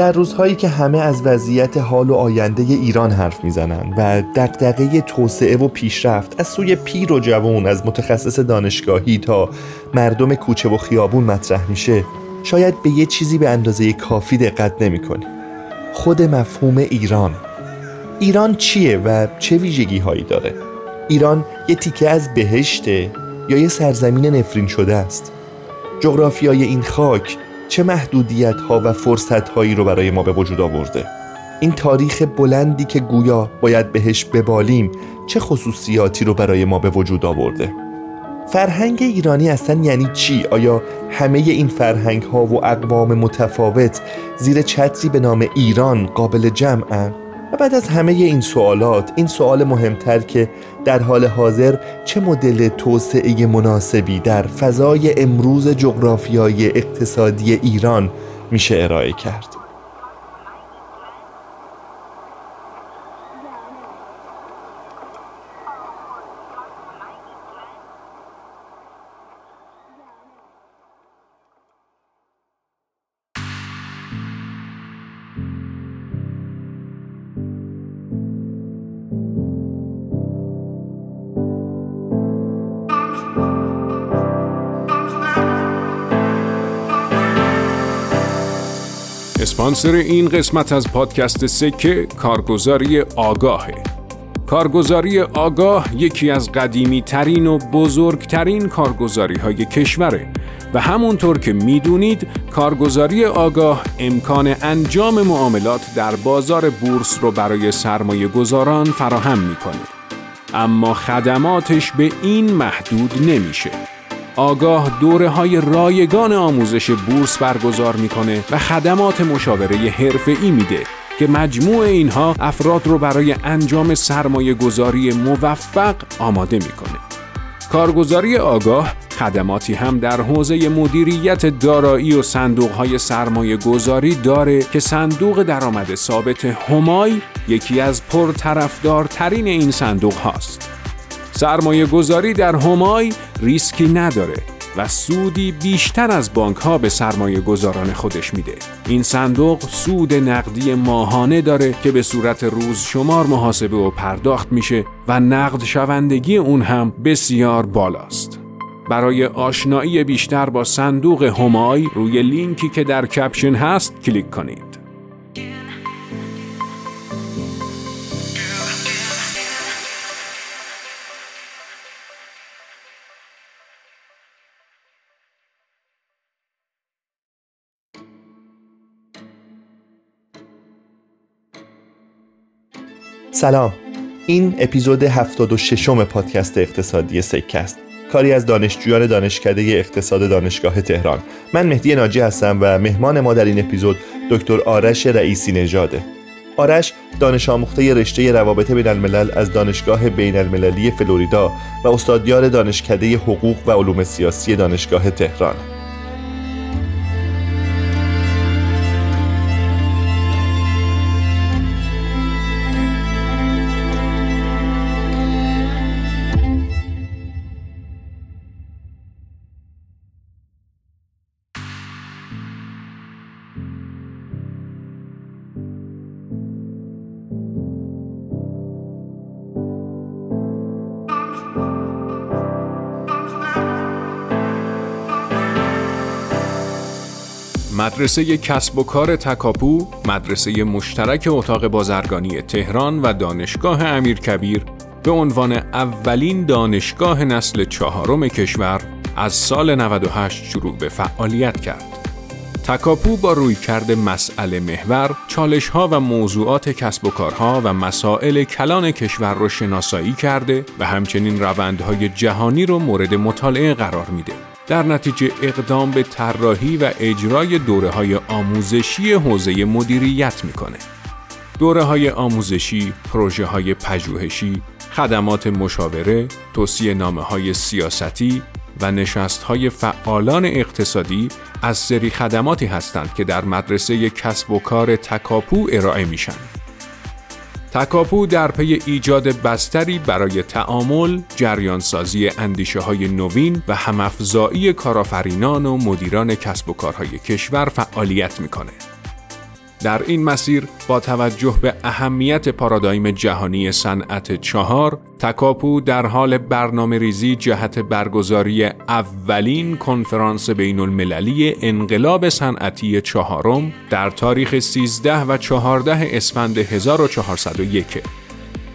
در روزهایی که همه از وضعیت حال و آینده ایران حرف می‌زنند و دقدقه توسعه و پیشرفت از سوی پیر و جوان از متخصص دانشگاهی تا مردم کوچه و خیابون مطرح میشه شاید به یه چیزی به اندازه کافی دقت نمی کنی. خود مفهوم ایران. ایران چیه و چه ویژگی هایی داره؟ ایران یه تیکه از بهشته یا یه سرزمین نفرین شده است؟ جغرافیای این خاک چه محدودیت ها و فرصت هایی رو برای ما به وجود آورده این تاریخ بلندی که گویا باید بهش ببالیم چه خصوصیاتی رو برای ما به وجود آورده فرهنگ ایرانی اصلا یعنی چی؟ آیا همه این فرهنگ ها و اقوام متفاوت زیر چتری به نام ایران قابل جمعن؟ و بعد از همه این سوالات این سوال مهمتر که در حال حاضر چه مدل توسعه مناسبی در فضای امروز جغرافیایی اقتصادی ایران میشه ارائه کرد؟ اسپانسر این قسمت از پادکست سکه کارگزاری آگاهه کارگزاری آگاه یکی از قدیمی ترین و بزرگترین کارگزاری های کشوره و همونطور که می‌دونید کارگزاری آگاه امکان انجام معاملات در بازار بورس رو برای سرمایه گذاران فراهم می‌کنه اما خدماتش به این محدود نمیشه. آگاه دوره های رایگان آموزش بورس برگزار می‌کنه و خدمات مشاوره حرفه‌ای میده که مجموع اینها افراد رو برای انجام سرمایه گذاری موفق آماده می‌کنه. کارگزاری آگاه خدماتی هم در حوزه مدیریت دارایی و صندوق های سرمایه گذاری داره که صندوق درآمد ثابت همای یکی از پرطرفدارترین این صندوق هاست. سرمایه گذاری در همای ریسکی نداره و سودی بیشتر از بانک ها به سرمایه گذاران خودش میده. این صندوق سود نقدی ماهانه داره که به صورت روز شمار محاسبه و پرداخت میشه و نقد شوندگی اون هم بسیار بالاست. برای آشنایی بیشتر با صندوق همای روی لینکی که در کپشن هست کلیک کنید. سلام. این اپیزود 76 م پادکست اقتصادی سکه است کاری از دانشجویان دانشکده اقتصاد دانشگاه تهران. من مهدی ناجی هستم و مهمان ما در این اپیزود دکتر آرش رئیسی نژاده. آرش دانش آموخته رشته روابط بین الملل از دانشگاه بین المللی فلوریدا و استادیار دانشکده حقوق و علوم سیاسی دانشگاه تهران. مدرسه کسب و کار تکاپو، مدرسه مشترک اتاق بازرگانی تهران و دانشگاه امیرکبیر به عنوان اولین دانشگاه نسل چهارم کشور از سال 98 شروع به فعالیت کرد. تکاپو با روی کرد مسئله محور، چالش ها و موضوعات کسب و کارها و مسائل کلان کشور را شناسایی کرده و همچنین روندهای جهانی رو مورد مطالعه قرار میده. در نتیجه اقدام به طراحی و اجرای دوره های آموزشی حوزه مدیریت می‌کنه. دوره های آموزشی، پروژه های پژوهشی، خدمات مشاوره، توصیه نامه های سیاستی و نشست های فعالان اقتصادی از سری خدماتی هستند که در مدرسه کسب و کار تکاپو ارائه میشن. تکاپو در پی ایجاد بستری برای تعامل، جریانسازی اندیشه های نوین و همافزایی کارآفرینان و مدیران کسب و کارهای کشور فعالیت می‌کنه. در این مسیر با توجه به اهمیت پارادایم جهانی صنعت چهار تکاپو در حال برنامه ریزی جهت برگزاری اولین کنفرانس بین المللی انقلاب صنعتی چهارم در تاریخ 13 و 14 اسفند 1401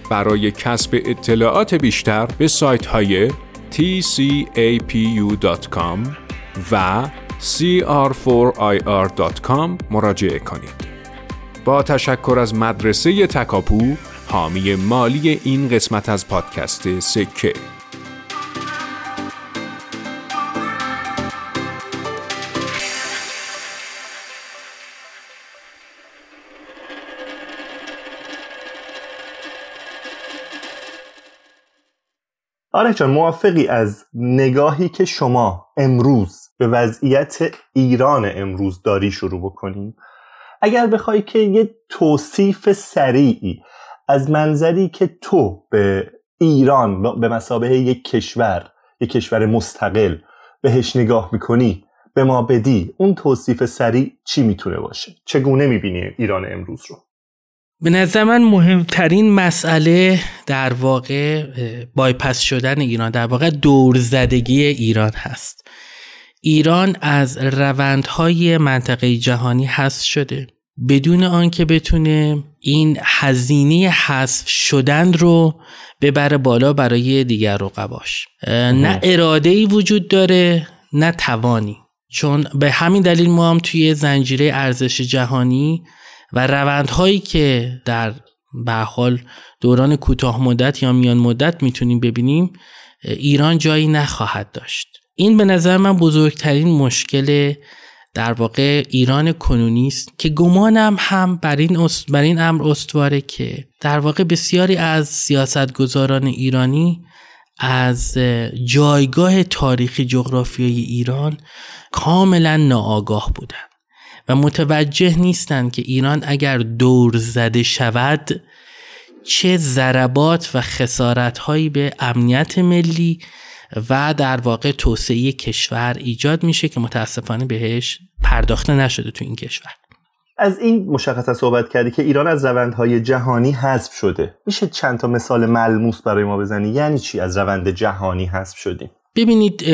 برای کسب اطلاعات بیشتر به سایت های tcapu.com و cr4ir.com مراجعه کنید. با تشکر از مدرسه تکاپو حامی مالی این قسمت از پادکست سکه. آره جان موافقی از نگاهی که شما امروز به وضعیت ایران امروز داری شروع بکنیم. اگر بخوای که یه توصیف سریعی از منظری که تو به ایران به مسابقه یک کشور یک کشور مستقل بهش نگاه می‌کنی به ما بدی اون توصیف سریع چی می‌تونه باشه؟ چگونه می‌بینی ایران امروز رو؟ به نظر من مهمترین مسئله در واقع بایپس شدن ایران در واقع دورزدگی ایران هست. ایران از روندهای منطقه جهانی حذف شده. بدون آنکه بتونه این هزینه حذف شدن رو ببره بالا برای دیگر رقباش. نه اراده ای وجود داره نه توانی. چون به همین دلیل ما هم توی زنجیره ارزش جهانی و روندهایی که در به حال دوران کوتاه مدت یا میان مدت می‌تونیم ببینیم ایران جایی نخواهد داشت. این به نظر من بزرگترین مشکل در واقع ایران کنونی است که گمانم هم بر این, بر این امر استواره که در واقع بسیاری از سیاستگزاران ایرانی از جایگاه تاریخی جغرافیایی ایران کاملا ناآگاه بودند و متوجه نیستند که ایران اگر دور زده شود چه ضربات و خسارت هایی به امنیت ملی و در واقع توسعه کشور ایجاد میشه که متاسفانه بهش پرداخته نشده تو این کشور. از این مشخصا صحبت کردی که ایران از روندهای جهانی حذف شده. میشه چند تا مثال ملموس برای ما بزنی؟ یعنی چی از روند جهانی حذف شدیم؟ ببینید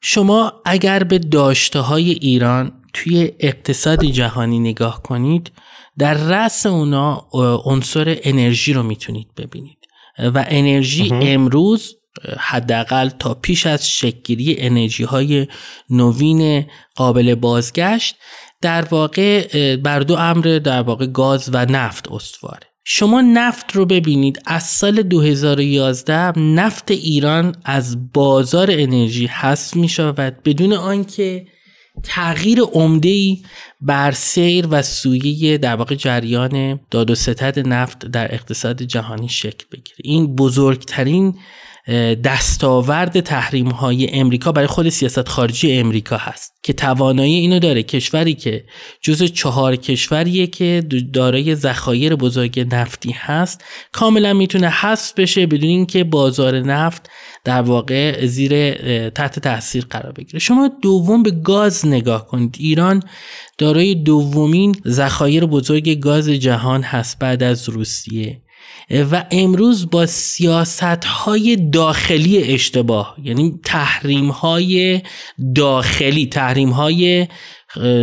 شما اگر به داشته های ایران توی اقتصاد جهانی نگاه کنید در رأس اونا عنصر انرژی رو می‌تونید ببینید. و انرژی امروز حداقل تا پیش از شکلگیری انرژی های نوین قابل بازگشت در واقع بر دو امر در واقع گاز و نفت استواره. شما نفت رو ببینید از سال 2011 نفت ایران از بازار انرژی حذف می شود بدون آنکه تغییر عمده ای بر سیر و سویه در واقع جریان داد و ستد نفت در اقتصاد جهانی شکل بگیره. این بزرگترین دستاورد تحریم های امریکا برای خود سیاست خارجی امریکا هست که توانایی اینو داره. کشوری که جز چهار کشوریه که دارای ذخایر بزرگ نفتی هست کاملا می‌تونه حذف بشه بدون اینکه بازار نفت در واقع زیر تحت تاثیر قرار بگیره. شما دوم به گاز نگاه کنید. ایران دارای دومین ذخایر بزرگ گاز جهان هست بعد از روسیه. و امروز با سیاست های داخلی اشتباه یعنی تحریم های داخلی تحریم های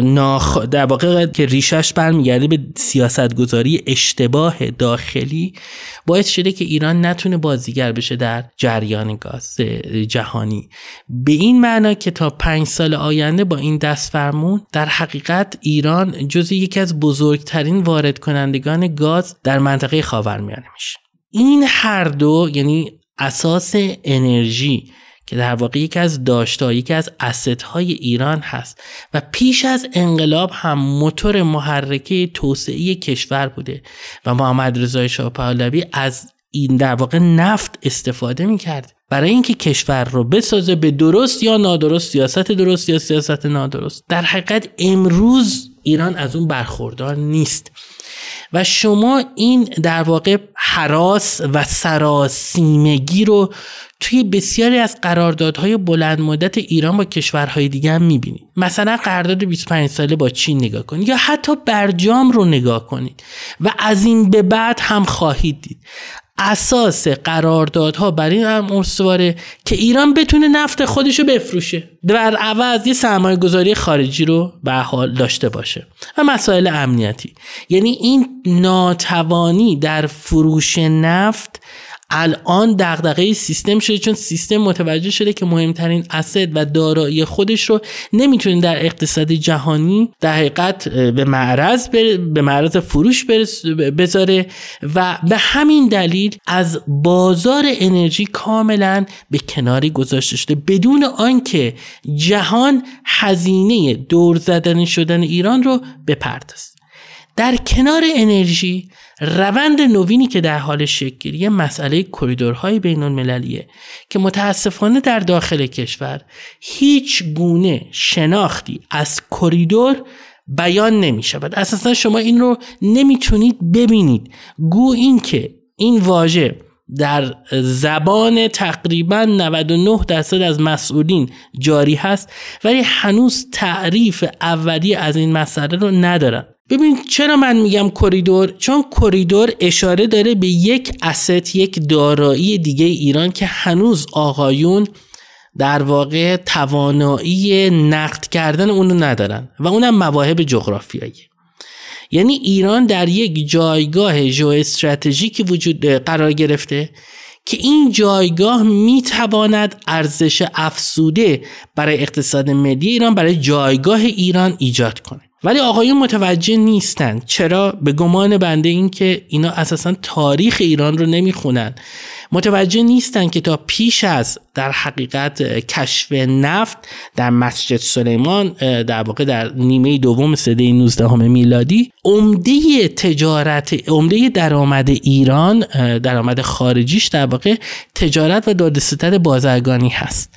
ناخ... در واقع که ریشش برمیگرده به سیاستگذاری اشتباه داخلی باعث شده که ایران نتونه بازیگر بشه در جریان گاز جهانی. به این معنا که تا پنج سال آینده با این دست فرمون در حقیقت ایران جز یکی از بزرگترین وارد کنندگان گاز در منطقه خاورمیانه میشه. این هر دو یعنی اساس انرژی که در واقع یکی از داشته یکی از اسست ایران هست و پیش از انقلاب هم موتور محرکه توسعه کشور بوده و محمد رضا شاه پهلوی از این در واقع نفت استفاده می‌کرد. برای اینکه کشور رو بسازه به درست یا نادرست سیاست درست یا سیاست نادرست در حقیقت امروز ایران از اون برخوردار نیست. و شما این در واقع حراس و سراسیمگی رو توی بسیاری از قراردادهای بلند مدت ایران با کشورهای دیگه هم می‌بینید. مثلا قرارداد 25 ساله با چین نگاه کنید یا حتی برجام رو نگاه کنید و از این به بعد هم خواهید دید. اساس قراردادها بر این هم استواره که ایران بتونه نفت خودش رو بفروشه در عوض یه سرمایه گذاری خارجی رو به حال داشته باشه و مسائل امنیتی. یعنی این ناتوانی در فروش نفت الان دغدغه سیستم شده چون سیستم متوجه شده که مهمترین اسد و دارایی خودش رو نمی‌تونه در اقتصاد جهانی در حقیقت به معرض به معرض فروش بذاره و به همین دلیل از بازار انرژی کاملا به کناری گذاشته شده. بدون آنکه جهان هزینه دور زدن شدن ایران رو بپردازه در کنار انرژی روند نوینی که در حال شکل مسئله کریدورهای بین المللیه که متاسفانه در داخل کشور هیچ گونه شناختی از کریدور بیان نمی شود اساسا شما این رو نمی‌تونید ببینید. گو این که این واژه در زبان تقریبا 99 درصد از مسئولین جاری هست ولی هنوز تعریف اولی از این مسئله رو ندارن ببین چرا من میگم کریدور چون کریدور اشاره داره به یک اسست یک دارایی دیگه ایران که هنوز آقایون در واقع توانایی نقد کردن اونو ندارن و اونم مواهب جغرافیایی. یعنی ایران در یک جایگاه جو استراتژیک وجود قرار گرفته که این جایگاه می‌تواند ارزش افسوده برای اقتصاد ملی ایران برای جایگاه ایران ایجاد کنه. ولی آقایون متوجه نیستند چرا؟ به گمان بنده این که اینا اساسا تاریخ ایران رو نمی‌خونن. متوجه نیستند که تا پیش از در حقیقت کشف نفت در مسجد سلیمان در واقع در نیمه دوم سده 19 میلادی عمده تجارت عمده درآمد ایران درآمد خارجیش در واقع تجارت و دادستد بازرگانی هست.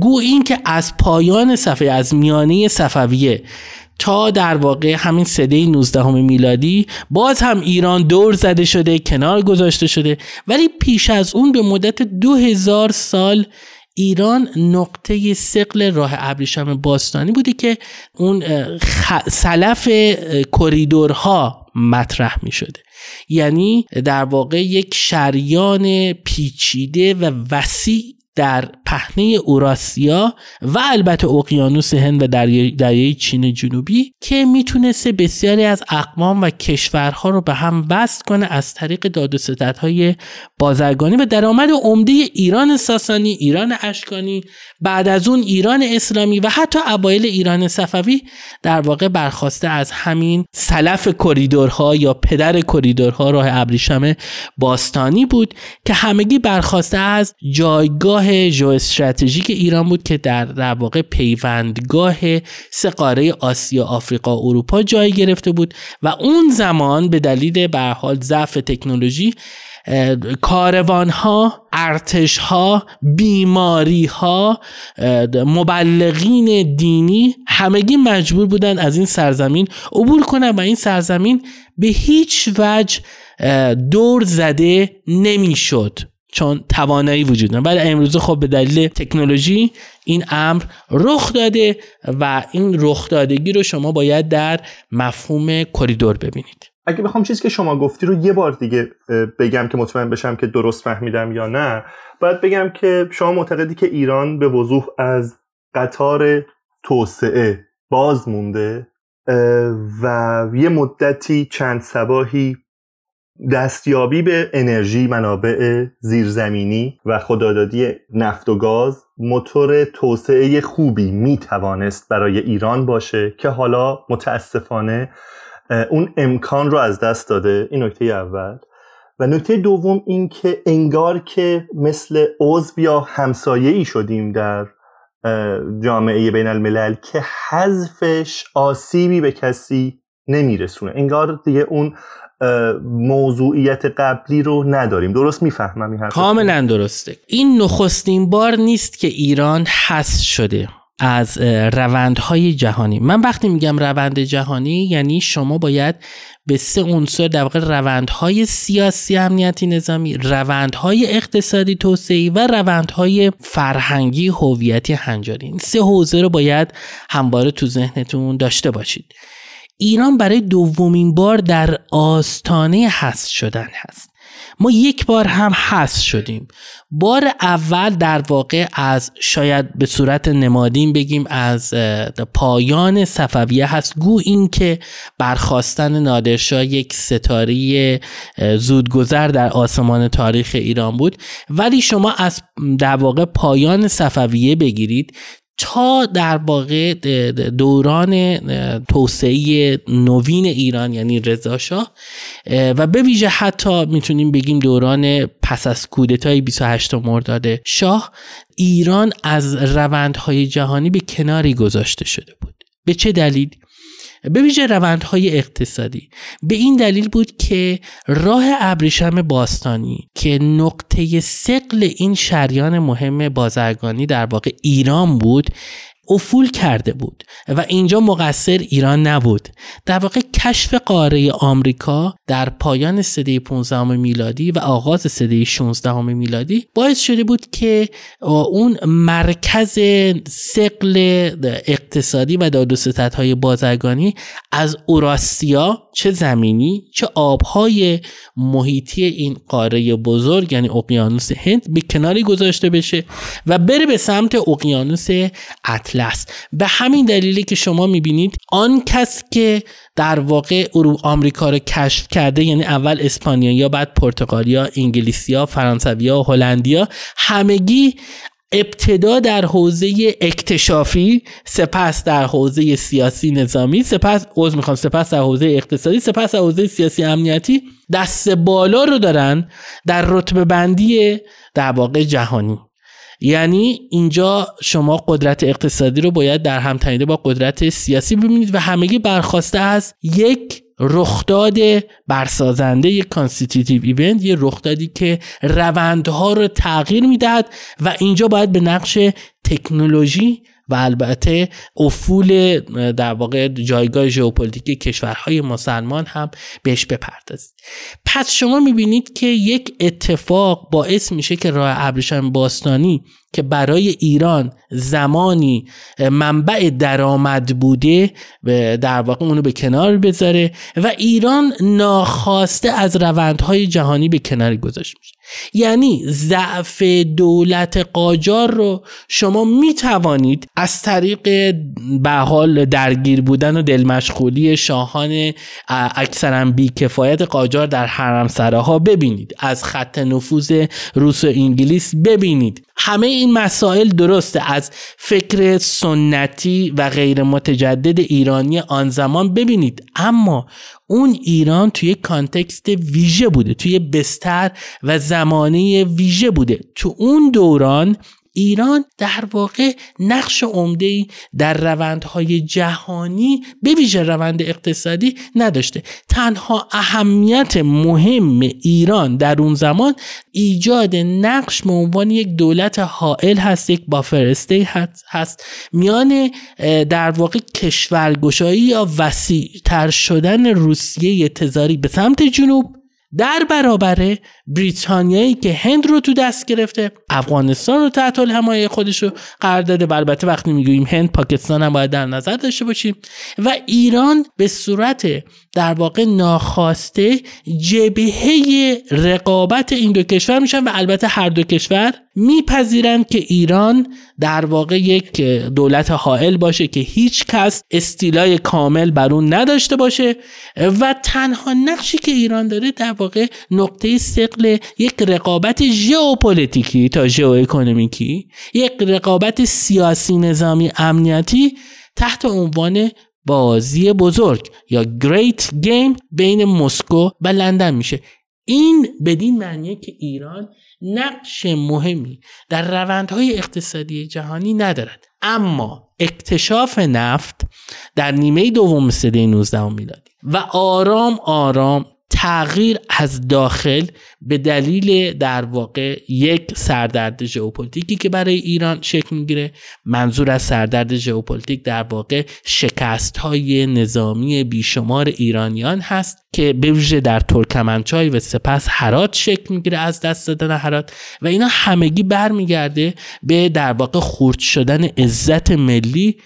گو این که از پایان صفحه از میانه صفویه تا در واقع همین سده 19 میلادی باز هم ایران دور زده شده کنار گذاشته شده. ولی پیش از اون به مدت 2000 سال ایران نقطه سقل راه ابریشم باستانی بوده که اون سلف کریدورها مطرح می شده یعنی در واقع یک شریان پیچیده و وسیع در پهنه اوراسیا و البته اقیانوس هند و دریای چین جنوبی که می‌تونسته بسیاری از اقوام و کشورها رو به هم وصل کنه از طریق داد و ستدهای بازرگانی و درآمد عمده ایران ساسانی ایران اشکانی بعد از اون ایران اسلامی و حتی اوایل ایران صفوی در واقع برخواسته از همین سلف کریدورها یا پدر کریدورها راه ابریشم باستانی بود که همگی برخواسته از جایگاه جو استراتژیک ایران بود که در در واقع پیوندگاه سه قاره آسیا آفریقا اروپا جای گرفته بود و اون زمان به دلیل به حال ضعف تکنولوژی کاروان ها ارتش ها بیماری ها مبلغین دینی همگی مجبور بودن از این سرزمین عبور کنن و این سرزمین به هیچ وجه دور زده نمی‌شد. چون توانایی وجود داره. ولی امروز خب به دلیل تکنولوژی این امر رخ داده و این رخ دادگی رو شما باید در مفهوم کریدور ببینید. اگه بخوام چیزی که شما گفتی رو یه بار دیگه بگم که مطمئن بشم که درست فهمیدم یا نه. باید بگم که شما معتقدی که ایران به وضوح از قطار توسعه باز مونده و یه مدتی چند سباهی دستیابی به انرژی منابع زیرزمینی و خدادادی نفت و گاز موتور توسعه خوبی می توانست برای ایران باشه که حالا متاسفانه اون امکان رو از دست داده. این نکته اول. و نکته دوم این که انگار که مثل عضو یا همسایه ای شدیم در جامعه بین الملل که حذفش آسیبی به کسی نمیرسونه. انگار دیگه اون موضوعیت قبلی رو نداریم. درست می‌فهمم این کاملا درسته. این نخستین بار نیست که ایران حس شده از روندهای جهانی. من وقتی میگم روند جهانی یعنی شما باید به سه عنصر در واقع روندهای سیاسی امنیتی نظامی روندهای اقتصادی توسعی و روندهای فرهنگی هویتی هنجاری. سه حوزه رو باید همواره تو ذهنتون داشته باشید. ایران برای دومین بار در آستانه هست شدن هست. ما یک بار هم حذف شدیم. بار اول در واقع از شاید به صورت نمادین بگیم از پایان صفویه هست. گو این که برخواستن نادرشاه یک ستاره زودگذر در آسمان تاریخ ایران بود. ولی شما از در واقع پایان صفویه بگیرید. تا در واقع دوران توسعه نوین ایران یعنی رضاشاه و به ویژه حتی می‌تونیم بگیم دوران پس از کودتای 28 مرداد شاه ایران از روندهای جهانی به کناری گذاشته شده بود. به چه دلیل؟ به ویژه روندهای اقتصادی. به این دلیل بود که راه ابریشم باستانی که نقطه سقل این شریان مهم بازرگانی در واقع ایران بود افول کرده بود و اینجا مقصر ایران نبود. در واقع کشف قاره آمریکا در پایان سده 15 میلادی و آغاز سده 16 میلادی باعث شده بود که اون مرکز سقل اقتصادی و داد و های بازرگانی از اوراسیا چه زمینی چه آبهای محیطی این قاره بزرگ یعنی اقیانوس هند به کناری گذاشته بشه و بره به سمت اقیانوس اطلس. به همین دلیلی که شما می‌بینید آن کس که در واقع آمریکا رو کشف کرده یعنی اول اسپانیا یا بعد پرتغالیا انگلیسیا فرانسویا و هلندیا همگی ابتدا در حوزه اکتشافی سپس در حوزه سیاسی نظامی سپس عوض می‌خوام سپس در حوزه اقتصادی سپس در حوزه سیاسی امنیتی دست بالا رو دارن در رتبه بندی در واقع جهانی. یعنی اینجا شما قدرت اقتصادی رو باید در هم با قدرت سیاسی ببینید و همگی برخواسته از یک رخداد برسازنده یک constitutive event یه رخدادی که روندها رو تغییر می‌دهد و اینجا باید به نقش تکنولوژی و البته افول در واقع جایگاه ژئوپلیتیک کشورهای مسلمان هم بهش بپردازید. پس شما می‌بینید که یک اتفاق باعث میشه که راه ابریشم باستانی که برای ایران زمانی منبع درآمد بوده در واقع اونو به کنار بذاره و ایران ناخواسته از روندهای جهانی به کنار گذاشت. میشه یعنی ضعف دولت قاجار رو شما می توانید از طریق به حال درگیر بودن و دلمشغولی شاهان اکثرا بیکفایت قاجار در حرم ها ببینید. از خط نفوذ روس و انگلیس ببینید. همه این مسائل درسته. از فکر سنتی و غیر متجدد ایرانی آن زمان ببینید. اما اون ایران توی کانتکست ویژه بوده توی بستر و زمانه ویژه بوده. تو اون دوران ایران در واقع نقش عمده در روندهای جهانی به ویژه روند اقتصادی نداشته. تنها اهمیت مهم ایران در اون زمان ایجاد نقش به عنوان یک دولت حائل هست یک بافر هست میان در واقع کشورگشایی یا وسیع تر شدن روسیه تزاری به سمت جنوب در برابر بریتانیایی که هند رو تو دست گرفته افغانستان رو تحت حمایه خودش رو قرار داده و البته وقتی می‌گوییم هند پاکستان هم باید در نظر داشته باشیم. و ایران به صورت در واقع ناخواسته جبهه رقابت این دو کشور میشن و البته هر دو کشور میپذیرند که ایران در واقع یک دولت حائل باشه که هیچ کس استیلای کامل بر اون نداشته باشه. و تنها نقشی که ایران داره در واقع نقطه ثقل یک رقابت ژئوپلیتیکی تا ژئواکونومیکی یک رقابت سیاسی نظامی امنیتی تحت عنوان بازی بزرگ یا Great Game بین مسکو و لندن میشه. این بدین معنیه که ایران نقش مهمی در روندهای اقتصادی جهانی ندارد. اما اکتشاف نفت در نیمه دوم سده 19 میلادی و آرام آرام تغییر از داخل به دلیل در واقع یک سردرد ژئوپلیتیکی که برای ایران شکل می‌گیره منظور از سردرد ژئوپلیتیک در واقع شکست های نظامی بیشمار ایرانیان هست که به ویژه در ترکمنچای و سپس هرات شکل می‌گیره از دست دادن هرات و اینا همگی برمیگرده به در واقع خورد شدن عزت ملی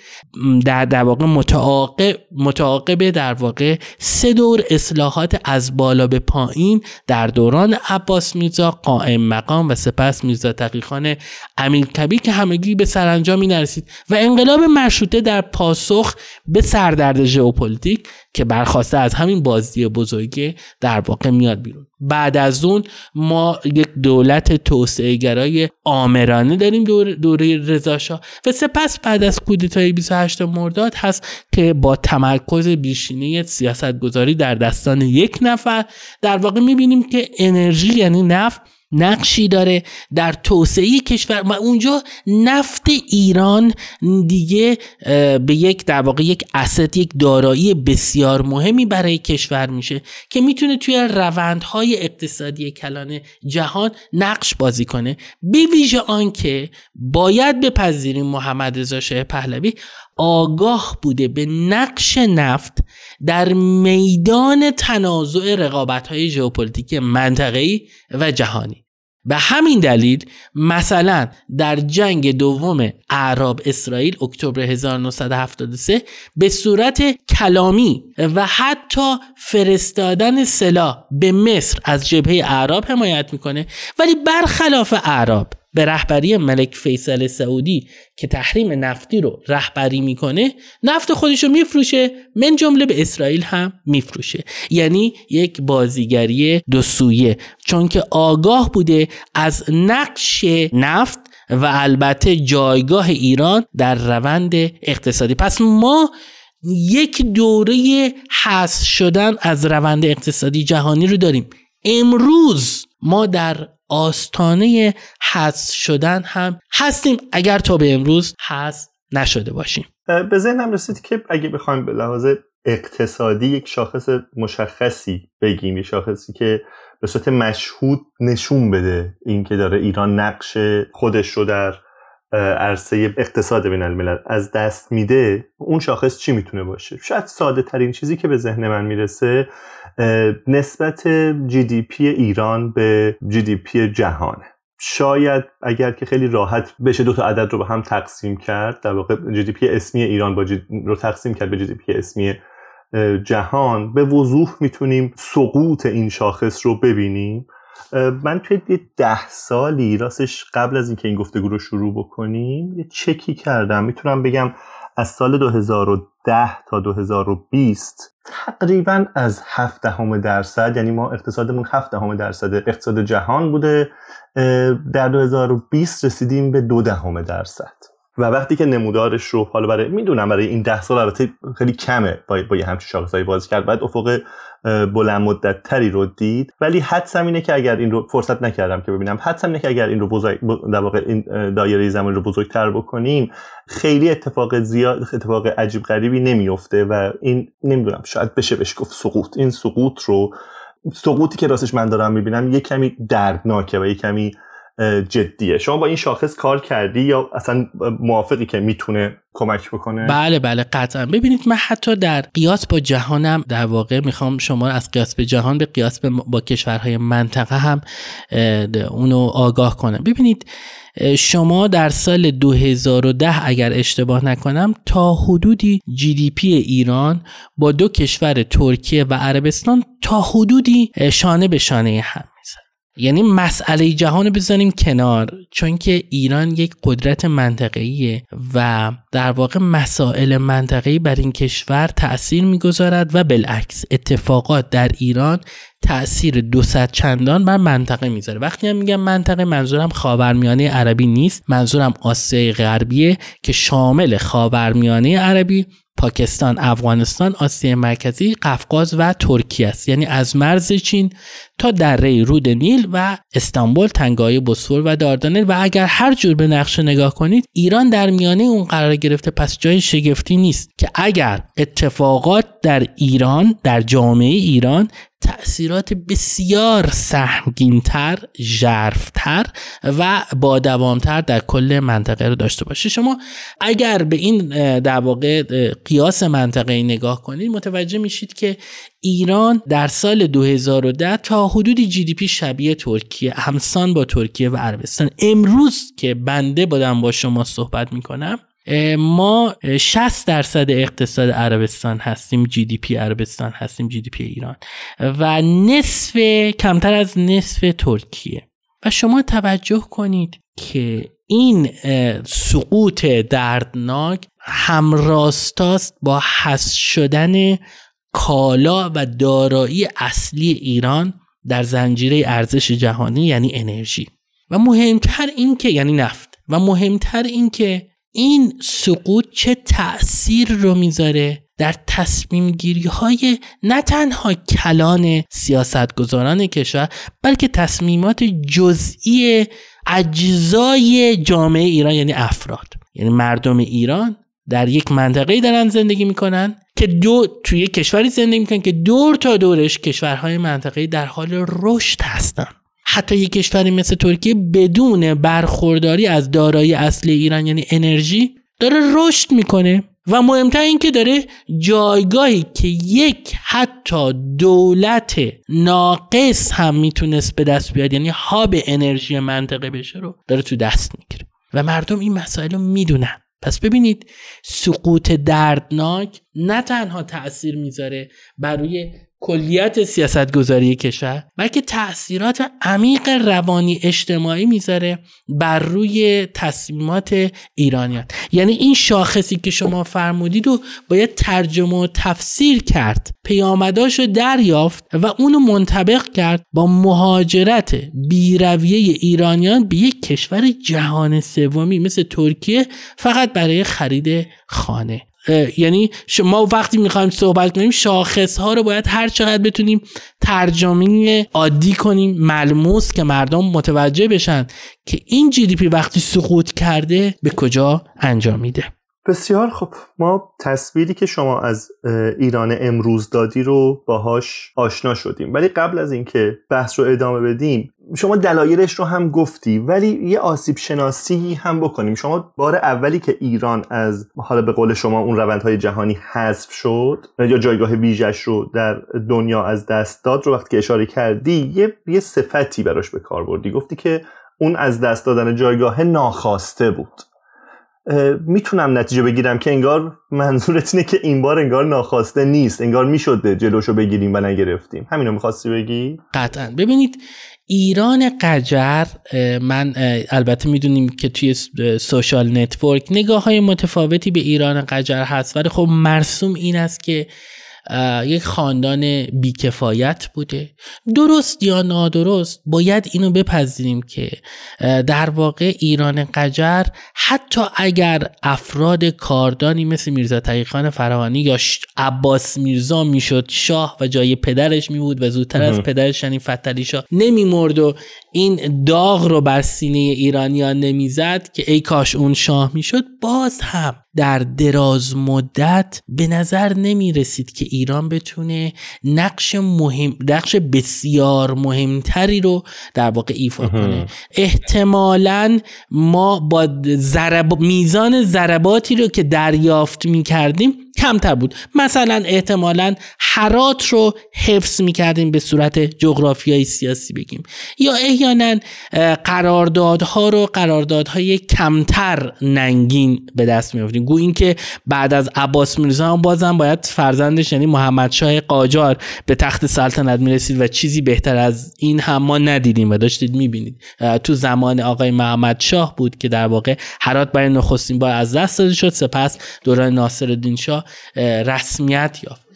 در در واقع متعاقب متعاقب در واقع سه دور اصلاحات از بالا به پایین در دوران عباس میرزا قائم مقام و سپس میرزا تقیخان امیر کبیر که همگی به سرانجامی نرسید و انقلاب مشروطه در پاسخ به سردرد ژئوپلیتیک که برخواسته از همین بازی بزرگه در واقع میاد بیرون. بعد از اون ما یک دولت توسعه گرای آمرانه داریم دور دوره رضاشاه و سپس بعد از کودتای 28 مرداد هست که با تمرکز بیشینه سیاست گذاری در دستان یک نفر در واقع می‌بینیم که انرژی یعنی نفت نقشی داره در توسعه کشور و اونجا نفت ایران دیگه به یک در واقع یک اسد یک دارایی بسیار مهمی برای کشور میشه که می‌تونه توی روندهای اقتصادی کلان جهان نقش بازی کنه. به ویژه آنکه باید بپذیریم محمد رضا شاه پهلوی آگاه بوده به نقش نفت در میدان تنازع رقابت های ژئوپلیتیک منطقه‌ای و جهانی. به همین دلیل مثلا در جنگ دوم اعراب اسرائیل اکتبر 1973 به صورت کلامی و حتی فرستادن سلاح به مصر از جبهه اعراب حمایت می‌کنه ولی برخلاف اعراب به رهبری ملک فیصل سعودی که تحریم نفتی رو رهبری می‌کنه نفت خودش رو میفروشه من جمله به اسرائیل هم میفروشه. یعنی یک بازیگری دو سویه چون که آگاه بوده از نقش نفت و البته جایگاه ایران در روند اقتصادی. پس ما یک دوره حس شدن از روند اقتصادی جهانی رو داریم. امروز ما در آستانه حذف شدن هم هستیم. اگر تا به امروز حذف نشده باشیم. به ذهنم رسید که اگه بخوایم به لحاظ اقتصادی یک شاخص مشخصی بگیم یک شاخصی که به صورت مشهود نشون بده اینکه داره ایران نقش خودش رو در عرصه اقتصاد بین الملل از دست میده اون شاخص چی می‌تونه باشه؟ شاید ساده ترین چیزی که به ذهن من می‌رسه نسبت جی دی پی ایران به جی دی پی جهانه شاید اگر که خیلی راحت بشه دو تا عدد رو به هم تقسیم کرد در واقع GDP اسمی ایران با رو تقسیم کرد به GDP اسمی جهان به وضوح می‌تونیم سقوط این شاخص رو ببینیم. من توی یه ده سالی راستش قبل از اینکه این گفتگو رو شروع بکنیم یه چکی کردم. می‌تونم بگم از سال 2010 تا 2020 تقریبا از 7 دهم درصد یعنی ما اقتصادمون 7 دهم درصد اقتصاد جهان بوده در 2020 رسیدیم به 2 دهم درصد. و وقتی که نمودارش رو حالا برای می‌دونم برای این ده سال البته خیلی کمه با, با یه همچین شاخصایی بازی کرد. بعد افق بلند مدت تری رو دید. ولی حدسم اینه که اگر این رو فرصت نکردم که ببینم. حدسم اینه که اگر این رو بزرگ در واقع این دایره زمان رو بزرگتر بکنیم خیلی اتفاق زیاد اتفاق عجیب غریبی نمیفته و این نمی‌دونم شاید بشه بهش گفت سقوط. این سقوط رو سقوطی که راستش من دارم می‌بینم یه کمی دردناکه و یه کمی جدیه. شما با این شاخص کار کردی یا اصلا موافقی که می‌تونه کمک بکنه؟ بله بله قطعا. ببینید من حتی در قیاس با جهانم در واقع می‌خوام شما از قیاس به جهان به قیاس با کشورهای منطقه هم اونو آگاه کنم. ببینید شما در سال 2010 اگر اشتباه نکنم تا حدودی جی دی پی ایران با دو کشور ترکیه و عربستان تا حدودی شانه به شانه هم. یعنی مسئله جهان بزنیم کنار چون که ایران یک قدرت منطقه‌ایه و در واقع مسائل منطقه‌ای بر این کشور تأثیر می‌گذارد و بالعکس اتفاقات در ایران تأثیر دو چندان بر منطقه می‌ذاره. وقتی هم میگم منطقه منظورم خاورمیانه عربی نیست منظورم آسیای غربیه که شامل خاورمیانه عربی پاکستان، افغانستان، آسیای مرکزی، قفقاز و ترکیه است. یعنی از مرز چین تا دره رود نیل و استانبول تنگای بوسفور و داردانل. و اگر هر جور به نقشه نگاه کنید ایران در میانه اون قرار گرفته پس جای شگفتی نیست که اگر اتفاقات در ایران در جامعه ایران تأثیرات بسیار سهمگینتر، ژرفتر و با دوامتر در کل منطقه رو داشته باشه. شما اگر به این در واقع قیاس منطقه نگاه کنید متوجه میشید که ایران در سال 2010 تا حدودی GDP شبیه ترکیه همسان با ترکیه و عربستان. امروز که بنده بودم با شما صحبت می‌کنم ما 60 درصد اقتصاد عربستان هستیم GDP عربستان هستیم GDP ایران. و نصف کمتر از نصف ترکیه. و شما توجه کنید که این سقوط دردناک همراستاست با حس شدن کالا و دارایی اصلی ایران در زنجیره ارزش جهانی یعنی انرژی. و مهمتر این که یعنی نفت و مهمتر این که این سقوط چه تأثیر رو می‌ذاره در تصمیم گیری های نه تنها کلان سیاستگزاران کشور بلکه تصمیمات جزئی اجزای جامعه ایران یعنی افراد. یعنی مردم ایران در یک منطقه دارن زندگی می‌کنن که دو توی کشوری زندگی می‌کنن که دور تا دورش کشورهای منطقه در حال رشد هستن. حتی یک کشوری مثل ترکیه بدون برخورداری از دارایی اصلی ایران یعنی انرژی داره رشد می‌کنه. و مهمتر این که داره جایگاهی که یک حتی دولت ناقص هم می‌تونست به دست بیاد یعنی هاب انرژی منطقه بشه رو داره تو دست می‌گیره. و مردم این مسائل رو می‌دونن. پس ببینید سقوط دردناک نه تنها تاثیر می‌ذاره بر روی کلیت سیاست گذاری کشور بلکه تاثیرات عمیق روانی اجتماعی می‌ذاره بر روی تصمیمات ایرانیان. یعنی این شاخصی که شما فرمودید و باید ترجمه و تفسیر کرد پیامداش رو دریافت و اونو منطبق کرد با مهاجرت بیرویه ایرانیان به یک کشور جهان سومی مثل ترکیه فقط برای خرید خانه. یعنی شما وقتی می‌خوایم صحبت کنیم شاخص ها رو باید هر چقدر بتونیم ترجمه عادی کنیم ملموس که مردم متوجه بشن که این جی دی پی وقتی سقوط کرده به کجا انجام میده. بسیار خب ما تصویری که شما از ایران امروز دادی رو باهاش آشنا شدیم. ولی قبل از اینکه بحث رو ادامه بدیم شما دلایلش رو هم گفتی ولی یه آسیب شناسی هم بکنیم. شما بار اولی که ایران از حالا به قول شما اون روندهای جهانی حذف شد یا جایگاه ویژش رو در دنیا از دست داد رو وقتی که اشاره کردی یه, یه صفتی براش به کار بردی. گفتی که اون از دست دادن جایگاه ناخواسته بود. می‌تونم نتیجه بگیرم که انگار منظورت اینه که این بار انگار ناخواسته نیست. انگار می‌شد جلوشو بگیریم و نگرفتیم. همینو می‌خواستی بگی؟ قطعا. ببینید ایران قجر من البته می‌دونیم که توی social network نگاه های متفاوتی به ایران قجر هست ولی خب مرسوم این است که یک خاندان بی‌کفایت بوده. درست یا نادرست باید اینو بپذیریم که در واقع ایران قجر حتی اگر افراد کاردانی مثل میرزا تقیخان فراهانی یا عباس میرزا می‌شد شاه و جای پدرش میبود و زودتر از پدرش یعنی فتلی شاه نمیمرد و این داغ رو بر سینه ایرانیان نمی‌زد که ای کاش اون شاه می‌شد باز هم در دراز مدت به نظر نمی رسید که ایران بتونه نقش مهم نقش بسیار مهمتری رو در واقع ایفا کنه. احتمالا ما با زرب... میزان ضرباتی رو که دریافت می کردیم کمتر بود. مثلا احتمالا حرات رو حفظ می‌کردیم به صورت جغرافیایی سیاسی بگیم. یا احیانا قراردادها رو قراردادهای کمتر ننگین به دست میافتیم گو اینکه بعد از عباس میرزا هم بازم باید فرزندش یعنی محمد شاه قاجار به تخت سلطنت می‌رسید و چیزی بهتر از این هم ما ندیدیم و داشتید می‌بینید. تو زمان آقای محمد شاه بود که در واقع حرات برای نخستین بار از دست داده شد. سپس دوران ناصر شاه رسمیت یافت.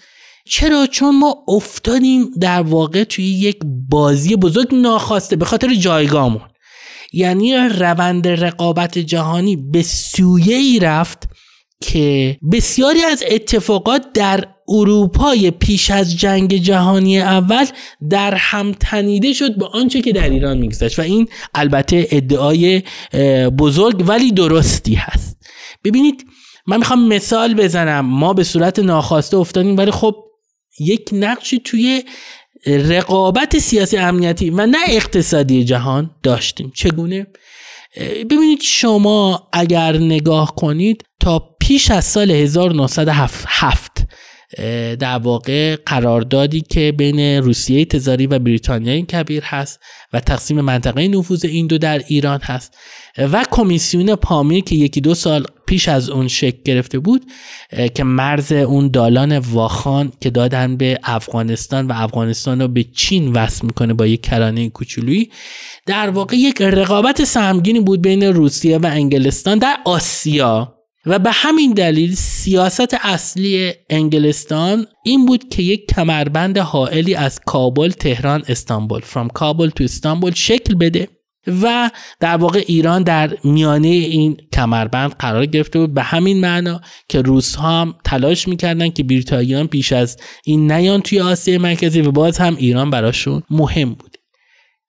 چرا؟ چون ما افتادیم در واقع توی یک بازی بزرگ ناخواسته به خاطر جایگاهمون. یعنی روند رقابت جهانی به سویه ای رفت که بسیاری از اتفاقات در اروپای پیش از جنگ جهانی اول در هم تنیده شد با آنچه که در ایران میگذشت و این البته ادعای بزرگ ولی درستی هست. ببینید من می‌خوام مثال بزنم. ما به صورت ناخواسته افتادیم ولی خب یک نقشی توی رقابت سیاسی امنیتی و نه اقتصادی جهان داشتیم. چگونه؟ ببینید شما اگر نگاه کنید تا پیش از سال 1907 در واقع قراردادی که بین روسیه تزاری و بریتانیای کبیر هست و تقسیم منطقه نفوذ این دو در ایران هست و کمیسیون پامیر که یکی دو سال پیش از اون شکل گرفته بود که مرز اون دالان واخان که دادن به افغانستان و افغانستان رو به چین وصل می‌کنه با یک کرانه کوچولویی در واقع یک رقابت سهمگینی بود بین روسیه و انگلستان در آسیا. و به همین دلیل سیاست اصلی انگلستان این بود که یک کمربند حائلی از کابل تهران استانبول from کابل تو استانبول شکل بده و در واقع ایران در میانه این کمربند قرار گرفته بود. به همین معنا که روس هم تلاش می‌کردن که بریتانیان پیش از این نیان توی آسیای مرکزی و باز هم ایران براشون مهم بود.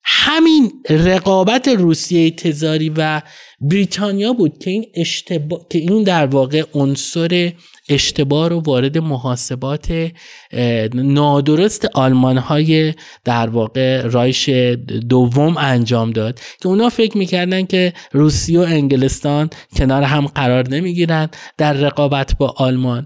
همین رقابت روسیه تزاری و بریتانیا بود که این اشتباه که این در واقع عنصر اشتباه رو وارد محاسبات نادرست آلمان های در واقع رایش دوم انجام داد که اونا فکر می‌کردن که روسیه و انگلستان کنار هم قرار نمی‌گیرن در رقابت با آلمان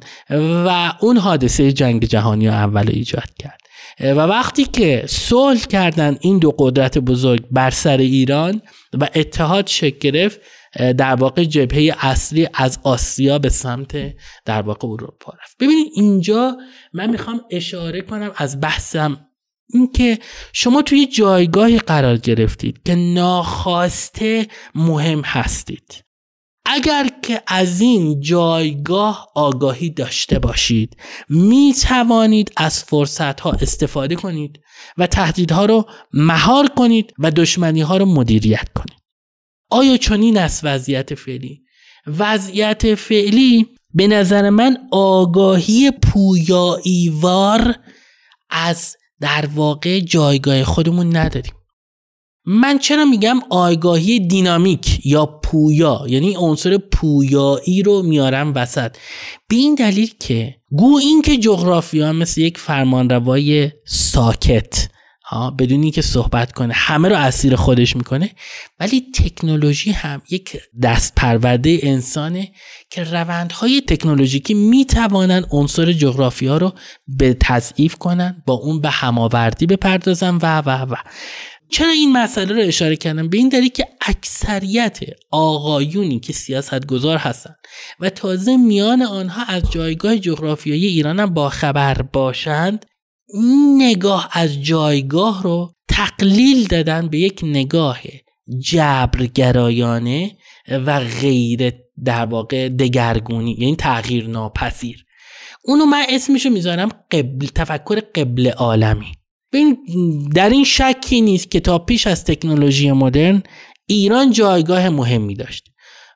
و اون حادثه جنگ جهانی اول ایجاد کرد. و وقتی که صلح کردن این دو قدرت بزرگ بر سر ایران و اتحاد شکل گرفت در واقع جبهه اصلی از آسیا به سمت در واقع اروپا رفت. ببینید اینجا من می‌خوام اشاره کنم از بحثم اینکه شما توی جایگاهی قرار گرفتید که ناخواسته مهم هستید. اگر که از این جایگاه آگاهی داشته باشید می توانید از فرصت ها استفاده کنید و تهدیدها رو مهار کنید و دشمنی ها رو مدیریت کنید. آیا چنین است وضعیت فعلی؟ وضعیت فعلی به نظر من آگاهی پویاییوار از در واقع جایگاه خودمون نداریم. من چرا میگم آگاهی دینامیک یا پویا؟ یعنی عنصر پویایی رو میارم وسط. به این دلیل که گو این که جغرافیا مثل یک فرمانروای ساکت ها بدون اینکه صحبت کنه همه رو اسیر خودش می‌کنه ولی تکنولوژی هم یک دست پرورده انسانه که روندهای تکنولوژیکی می‌توانند عنصر جغرافیا رو به تضعیف کنن با اون به هماوردی بپردازن و و و. چرا این مسئله رو اشاره کردم؟ به این دلیل که اکثریت آقایونی که سیاست گذار هستن و تازه میان آنها از جایگاه جغرافیایی ایران هم باخبر باشند این نگاه از جایگاه رو تقلیل دادن به یک نگاه جبرگرایانه و غیر در واقع دگرگونی یعنی تغییر ناپذیر اونو من اسمشو می‌ذارم قبل تفکر قبل عالمی. در این شکی نیست که تا پیش از تکنولوژی مدرن ایران جایگاه مهمی داشت.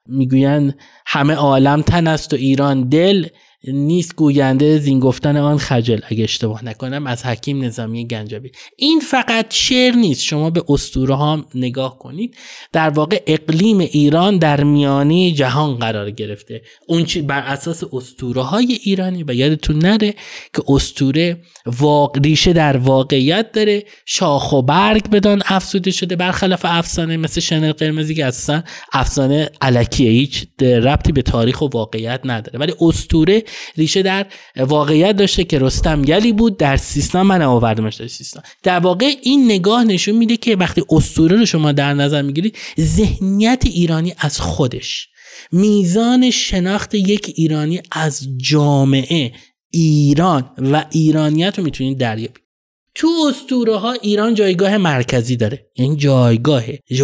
می‌گویند همه عالم تن است و ایران دل. نیست گوینده زین گفتن آن خجل اگه اشتباه نکنم از حکیم نظامی گنجابی این فقط شعر نیست. شما به اسطوره ها نگاه کنید. در واقع اقلیم ایران در میانه جهان قرار گرفته. اون چی بر اساس اسطوره های ایرانی. و یادتون نره که اسطوره واقع ریشه در واقعیت داره. شاخ و برگ بدان افسوده شده. برخلاف افسانه مثل شنل قرمزی که اصلا افسانه علکیه هیچ ربطی به تاریخ و واقعیت نداره. ولی اسطوره ریشه در واقعیت داشته که رستم یلی بود در سیستان من آوردمش در سیستان. در واقع این نگاه نشون میده که وقتی اسطوره رو شما در نظر می‌گیرید ذهنیت ایرانی از خودش میزان شناخت یک ایرانی از جامعه ایران و ایرانیت رو می‌تونید دریابید. تو اسطوره ها ایران جایگاه مرکزی داره یعنی جایگاه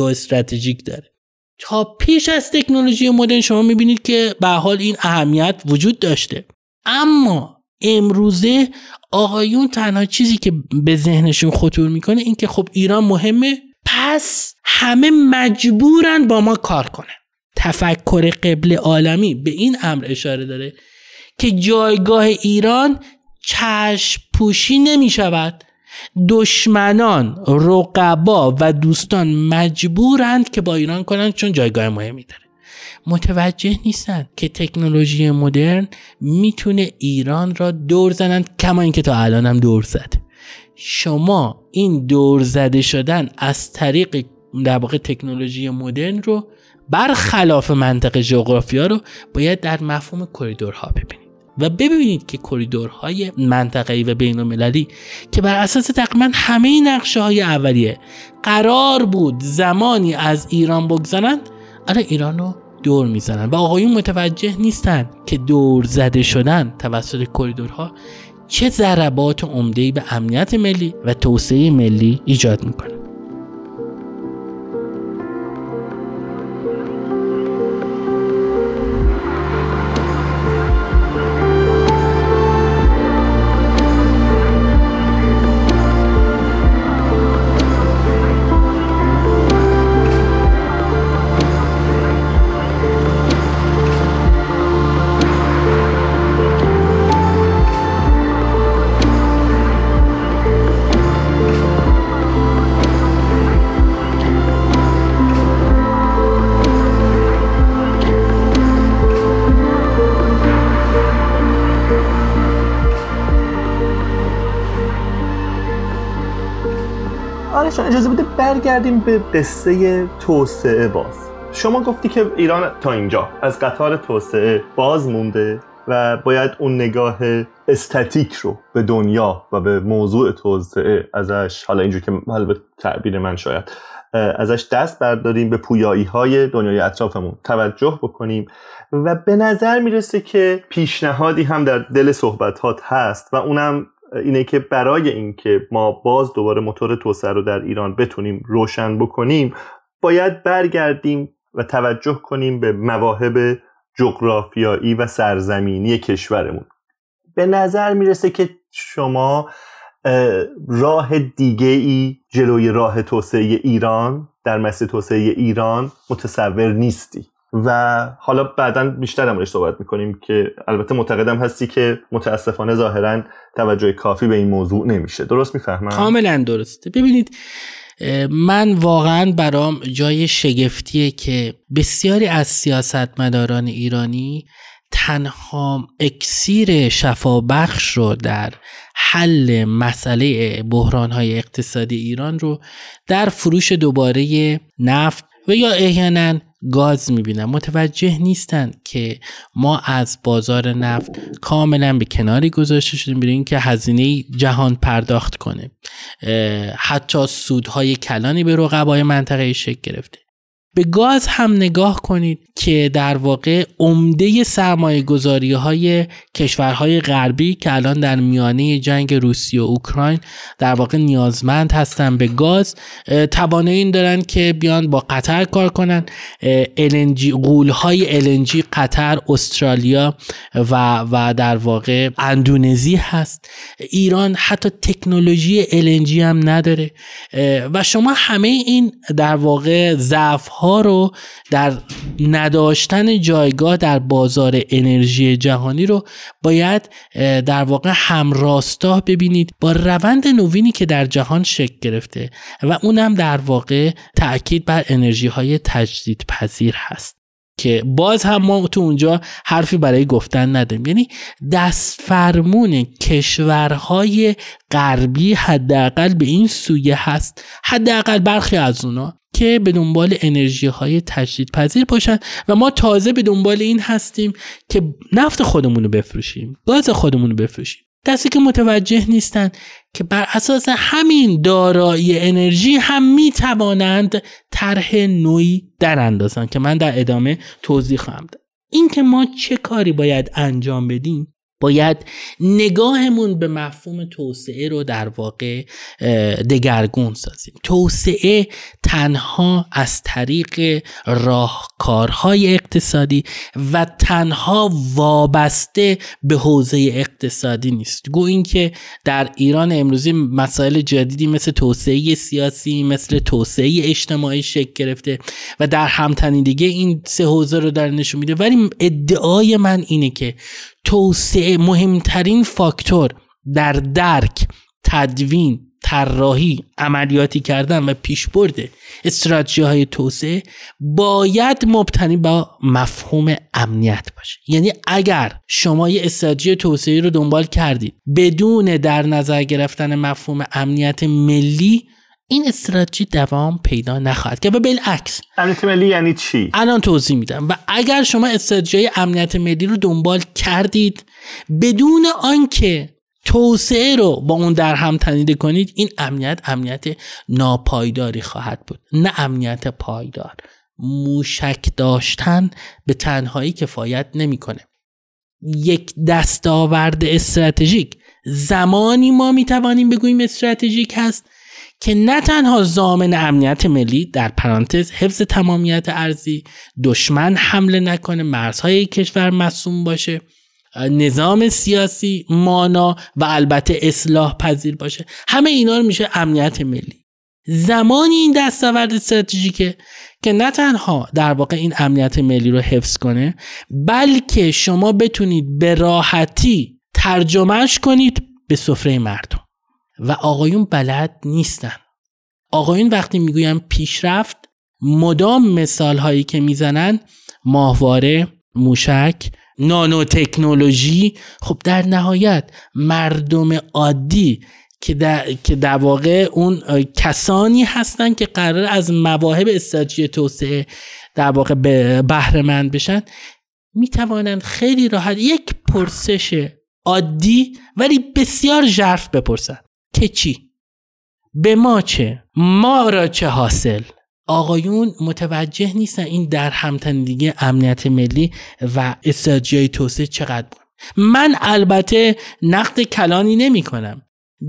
استراتژیک داره. تا پیش از تکنولوژی مدرن شما می‌بینید که به حال این اهمیت وجود داشته. اما امروزه آقایون تنها چیزی که به ذهنشون خطور می‌کنه این که خب ایران مهمه پس همه مجبورن با ما کار کنن. تفکر قبل عالمی به این امر اشاره داره که جایگاه ایران چشم پوشی نمی شود دشمنان رقبا و دوستان مجبورند که با ایران کنند چون جایگاه مهمی داره. متوجه نیستن که تکنولوژی مدرن می‌تونه ایران را دور زنند کما اینکه تا الان هم دور زد شما این دور زده شدن از طریق در واقع تکنولوژی مدرن رو برخلاف منطق جغرافیا رو باید در مفهوم کریدورها ببینید. و ببینید که کریدورهای منطقه‌ای و بین المللی که بر اساس تقریبا همه نقشه های اولیه قرار بود زمانی از ایران بگذارند الان ایران رو دور می‌زنن و آقایون متوجه نیستن که دور زده شدن توسط کریدورها چه ضربات عمده‌ای به امنیت ملی و توسعه ملی ایجاد می‌کنه. برگردیم به قصه توسعه باز. شما گفتی که ایران تا اینجا از قطار توسعه باز مونده و باید اون نگاه استاتیک رو به دنیا و به موضوع توسعه ازش حالا اینجور که حالا تعبیر من شاید ازش دست برداریم به پویایی های دنیای اطرافمون توجه بکنیم و به نظر می‌رسه که پیشنهادی هم در دل صحبتات هست و اونم اینه که برای اینکه ما باز دوباره موتور توسعه رو در ایران بتونیم روشن بکنیم باید برگردیم و توجه کنیم به مواهب جغرافیایی و سرزمینی کشورمون. به نظر می‌رسه که شما راه دیگه ای جلوی راه توسعه ایران در مسیر توسعه ایران متصور نیستی. و حالا بعدا بیشتر هم صحبت می‌کنیم که البته معتقدم هستی که متاسفانه ظاهرا توجه کافی به این موضوع نمیشه. درست می‌فهمم؟ کاملا درسته. ببینید من واقعا برام جای شگفتیه که بسیاری از سیاستمداران ایرانی تنها اکسیر شفابخش رو در حل مسئله بحرانهای اقتصادی ایران رو در فروش دوباره نفت و یا احیانا گاز می‌بینن. متوجه نیستن که ما از بازار نفت کاملا به کناری گذاشته شدیم برای اینکه هزینه جهان پرداخت کنه. حتی سودهای کلانی به رقبای منطقه شکل گرفته. به گاز هم نگاه کنید که در واقع عمده سرمایه گذاری های کشورهای غربی که الان در میانه جنگ روسیه و اوکراین در واقع نیازمند هستن به گاز توانایی این دارن که بیان با قطر کار کنن. LNG قول های LNG قطر استرالیا و و در واقع اندونزی هست. ایران حتی تکنولوژی LNG هم نداره. و شما همه این در واقع ضعف ها رو در نداشتن جایگاه در بازار انرژی جهانی رو باید در واقع همراستاه ببینید با روند نوینی که در جهان شکل گرفته و اونم در واقع تاکید بر انرژی های تجدید پذیر هست. که باز هم ما تو اونجا حرفی برای گفتن نداریم. یعنی دست فرمون کشورهای غربی حداقل به این سویه هست حداقل برخی از اونا که به دنبال انرژی های تجدید پذیر باشن. و ما تازه به دنبال این هستیم که نفت خودمون رو بفروشیم گاز خودمون رو بفروشیم. دستی که متوجه نیستند که بر اساس همین دارایی انرژی هم می توانند طرح نوعی در اندازن که من در ادامه توضیح خواهم داد. این که ما چه کاری باید انجام بدیم باید نگاهمون به مفهوم توسعه رو در واقع دگرگون سازیم. توسعه تنها از طریق راهکارهای اقتصادی و تنها وابسته به حوزه اقتصادی نیست. گو اینکه در ایران امروزی مسائل جدیدی مثل توسعه سیاسی مثل توسعه اجتماعی شکل گرفته و در همتنیدگی این سه حوزه رو در نشون میده. ولی ادعای من اینه که توسعه مهمترین فاکتور در درک تدوین طراحی عملیاتی کردن و پیشبرد استراتژی های توسعه باید مبتنی با مفهوم امنیت باشه. یعنی اگر شما یه استراتژی توسعه رو دنبال کردید بدون در نظر گرفتن مفهوم امنیت ملی این استراتژی دوام پیدا نخواهد که و بالعکس. امنیت ملی یعنی چی؟ الان توضیح میدم. و اگر شما استراتژی امنیت ملی رو دنبال کردید بدون آنکه توسعه رو با اون در هم تنیده کنید این امنیت امنیت ناپایداری خواهد بود. نه امنیت پایدار. موشک داشتن به تنهایی کفایت نمی‌کنه. یک دستاورد استراتژیک. زمانی ما می‌توانیم بگوییم استراتژیک هست که نه تنها زامن امنیت ملی در پرانتز حفظ تمامیت ارزی دشمن حمله نکنه مرزهای کشور مصوم باشه نظام سیاسی مانا و البته اصلاح پذیر باشه. همه اینا رو میشه امنیت ملی. زمانی این دستاورد استراتژیکه که نه تنها در واقع این امنیت ملی رو حفظ کنه بلکه شما بتونید به راحتی ترجمهش کنید به سفره مردم. و آقایون بلد نیستن. آقایون وقتی می‌گویم پیشرفت مدام مثال هایی که می‌زنن ماهواره موشک نانو تکنولوژی خب در نهایت مردم عادی که در, که در واقع اون کسانی هستند که قرار از مواهب استراتژی توسعه در واقع به بهره مند بشن می‌توانند خیلی راحت یک پرسش عادی ولی بسیار ژرف بپرسن که چی؟ به ما چه؟ ما را چه حاصل؟ آقایون متوجه نیستن این در همتنیدگی امنیت ملی و استراتژی توسعه چقدر بود. من البته نقد کلانی نمی کنم.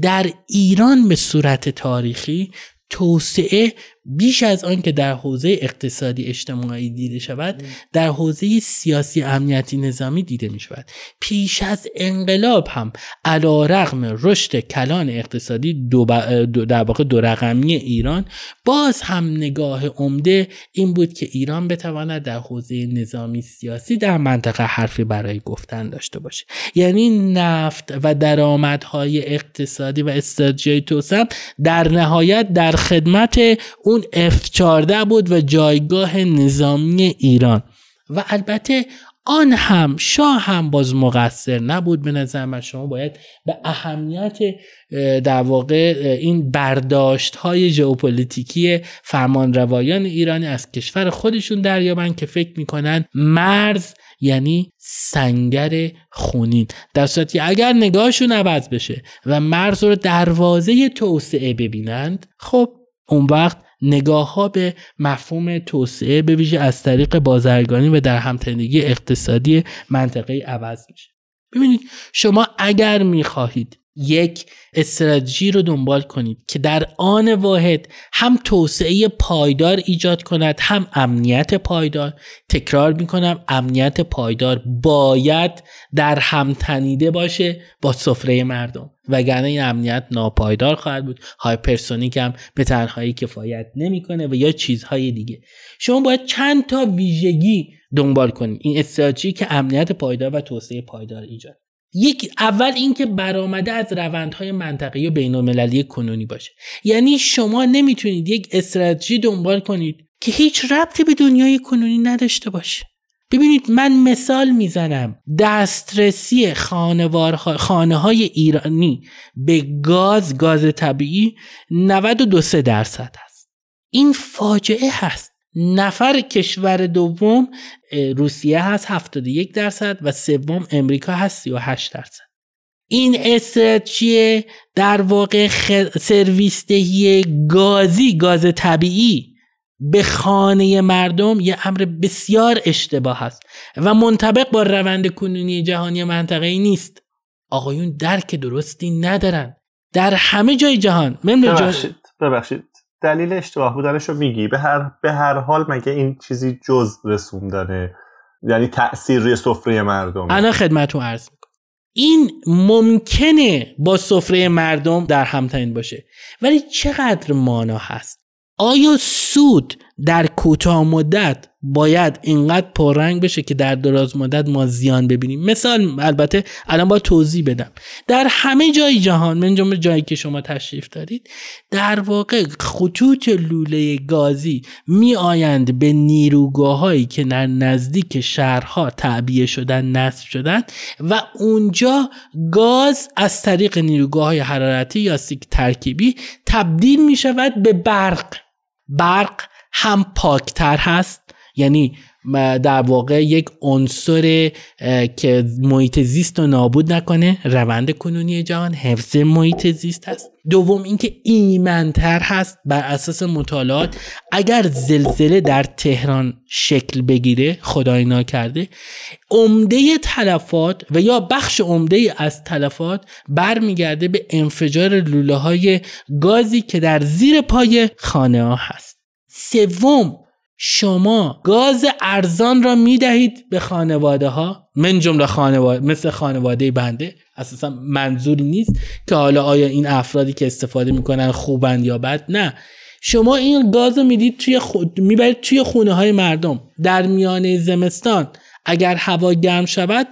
در ایران به صورت تاریخی توسعه بیش از آن که در حوزه اقتصادی اجتماعی دیده شود در حوزه سیاسی امنیتی نظامی دیده می شود. پیش از انقلاب هم علا رغم رشد کلان اقتصادی دو, دو در واقع دو رقمی ایران باز هم نگاه عمده این بود که ایران بتواند در حوزه نظامی سیاسی در منطقه حرفی برای گفتن داشته باشه. یعنی نفت و درآمدهای اقتصادی و استراتژی توسعه در نهایت در خدمت اون F14 بود و جایگاه نظامی ایران. و البته آن هم شاه هم باز مقصر نبود به نظر من. شما باید به اهمیت در واقع این برداشت های ژئوپلیتیکی فرمان روایان ایرانی از کشور خودشون دریابن که فکر می‌کنن مرز یعنی سنگر خونین. در صورتی اگر نگاهشون عوض بشه و مرز رو دروازه توسعه ببینند خب اون وقت نگاه ها به مفهوم توسعه به ویژه از طریق بازرگانی و در همتنیدگی اقتصادی منطقه عوض میشه. ببینید شما اگر می‌خواهید یک استراتژی رو دنبال کنید که در آن واحد هم توسعه پایدار ایجاد کند هم امنیت پایدار. تکرار می‌کنم امنیت پایدار باید در هم تنیده باشه با سفره مردم. وگرنه این امنیت ناپایدار خواهد بود. hypersonic هم به تنهایی کفایت نمی‌کنه و یا چیزهای دیگه. شما باید چند تا ویژگی دنبال کنید. این استراتژی که امنیت پایدار و توسعه پایدار ایجاد یک اول اینکه برآمده از روندهای منطقه‌ای و بین‌المللی کنونی باشه. یعنی شما نمی‌تونید یک استراتژی دنبال کنید که هیچ ربطی به دنیای کنونی نداشته باشه. ببینید من مثال می‌زنم. دسترسی خانه های ایرانی به گاز گاز طبیعی 92 درصد هست این فاجعه هست. نفر کشور دوم روسیه هست 71 درصد و سوم امریکا هست 38 درصد. این استراتژی در واقع سرویس دهی گازی گاز طبیعی به خانه مردم یه امر بسیار اشتباه است و منطبق با روند کنونی جهانی منطقه ای نیست. آقایون درک درستی ندارن. در همه جای جهان ببخشید ببخشید. دلیل اشتباه بودنش رو میگی. به هر, به هر حال مگه این چیزی جز رسوندنه یعنی تأثیر روی سفره مردم. الان خدمتتون عرض می‌کنم. این ممکنه با سفره مردم در همتنین باشه. ولی چقدر مانا هست؟ آیا سود در کوتاه مدت باید اینقدر پررنگ بشه که در دراز مدت ما زیان ببینیم. مثال البته الان با توضیح بدم. در همه جای جهان من جمله جایی که شما تشریف دارید در واقع خطوط لوله گازی می آیند به نیروگاه هایی که در نزدیک شهرها تعبیه شدن نصب شدن و اونجا گاز از طریق نیروگاه های حرارتی یا سیک ترکیبی تبدیل می شود به برق. برق هم پاکتر هست. یعنی در واقع یک عنصر که محیط زیست رو نابود نکنه روند کنونی جهان حفظ محیط زیست هست. دوم اینکه ایمنتر هست بر اساس مطالعات. اگر زلزله در تهران شکل بگیره خدای ناکرده عمده تلفات و یا بخش عمده از تلفات برمیگرده به انفجار لوله های گازی که در زیر پای خانه ها هست. سوم شما گاز ارزان را می دهید به خانواده ها من جمله خانواده مثل خانواده بنده اساسا منظوری نیست که حالا آیا این افرادی که استفاده می‌کنن خوبند یا بد؟ نه. شما این گاز رو می‌دید توی خود می‌برید توی خونه های مردم. در میانه زمستان اگر هوا گرم شود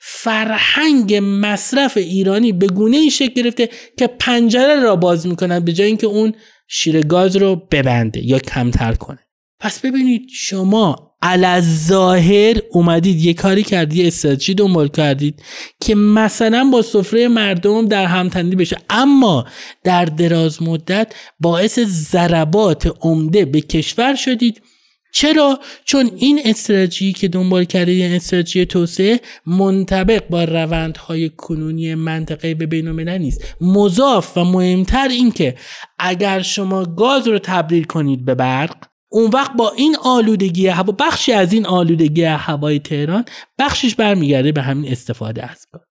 فرهنگ مصرف ایرانی به گونه ای شکل گرفته که پنجره را باز می‌کنن به جای اینکه اون شیر گاز رو ببنده یا کمتر کنه. پس ببینید شما ظاهر اومدید یه کاری کردی استراتژی دنبال کردید که مثلا با سفره مردم در همتندی بشه. اما در دراز مدت باعث ضربات عمده به کشور شدید. چرا؟ چون این استراتژی که دنبال کرده یه استراتژی توسعه منطبق با روندهای کنونی منطقه به بین نیست. مضاف و مهمتر این که اگر شما گاز رو تبدیل کنید به برق اون وقت با این آلودگی هوا بخشی از این آلودگی هوای تهران بخشش برمیگرده به همین استفاده از گاز.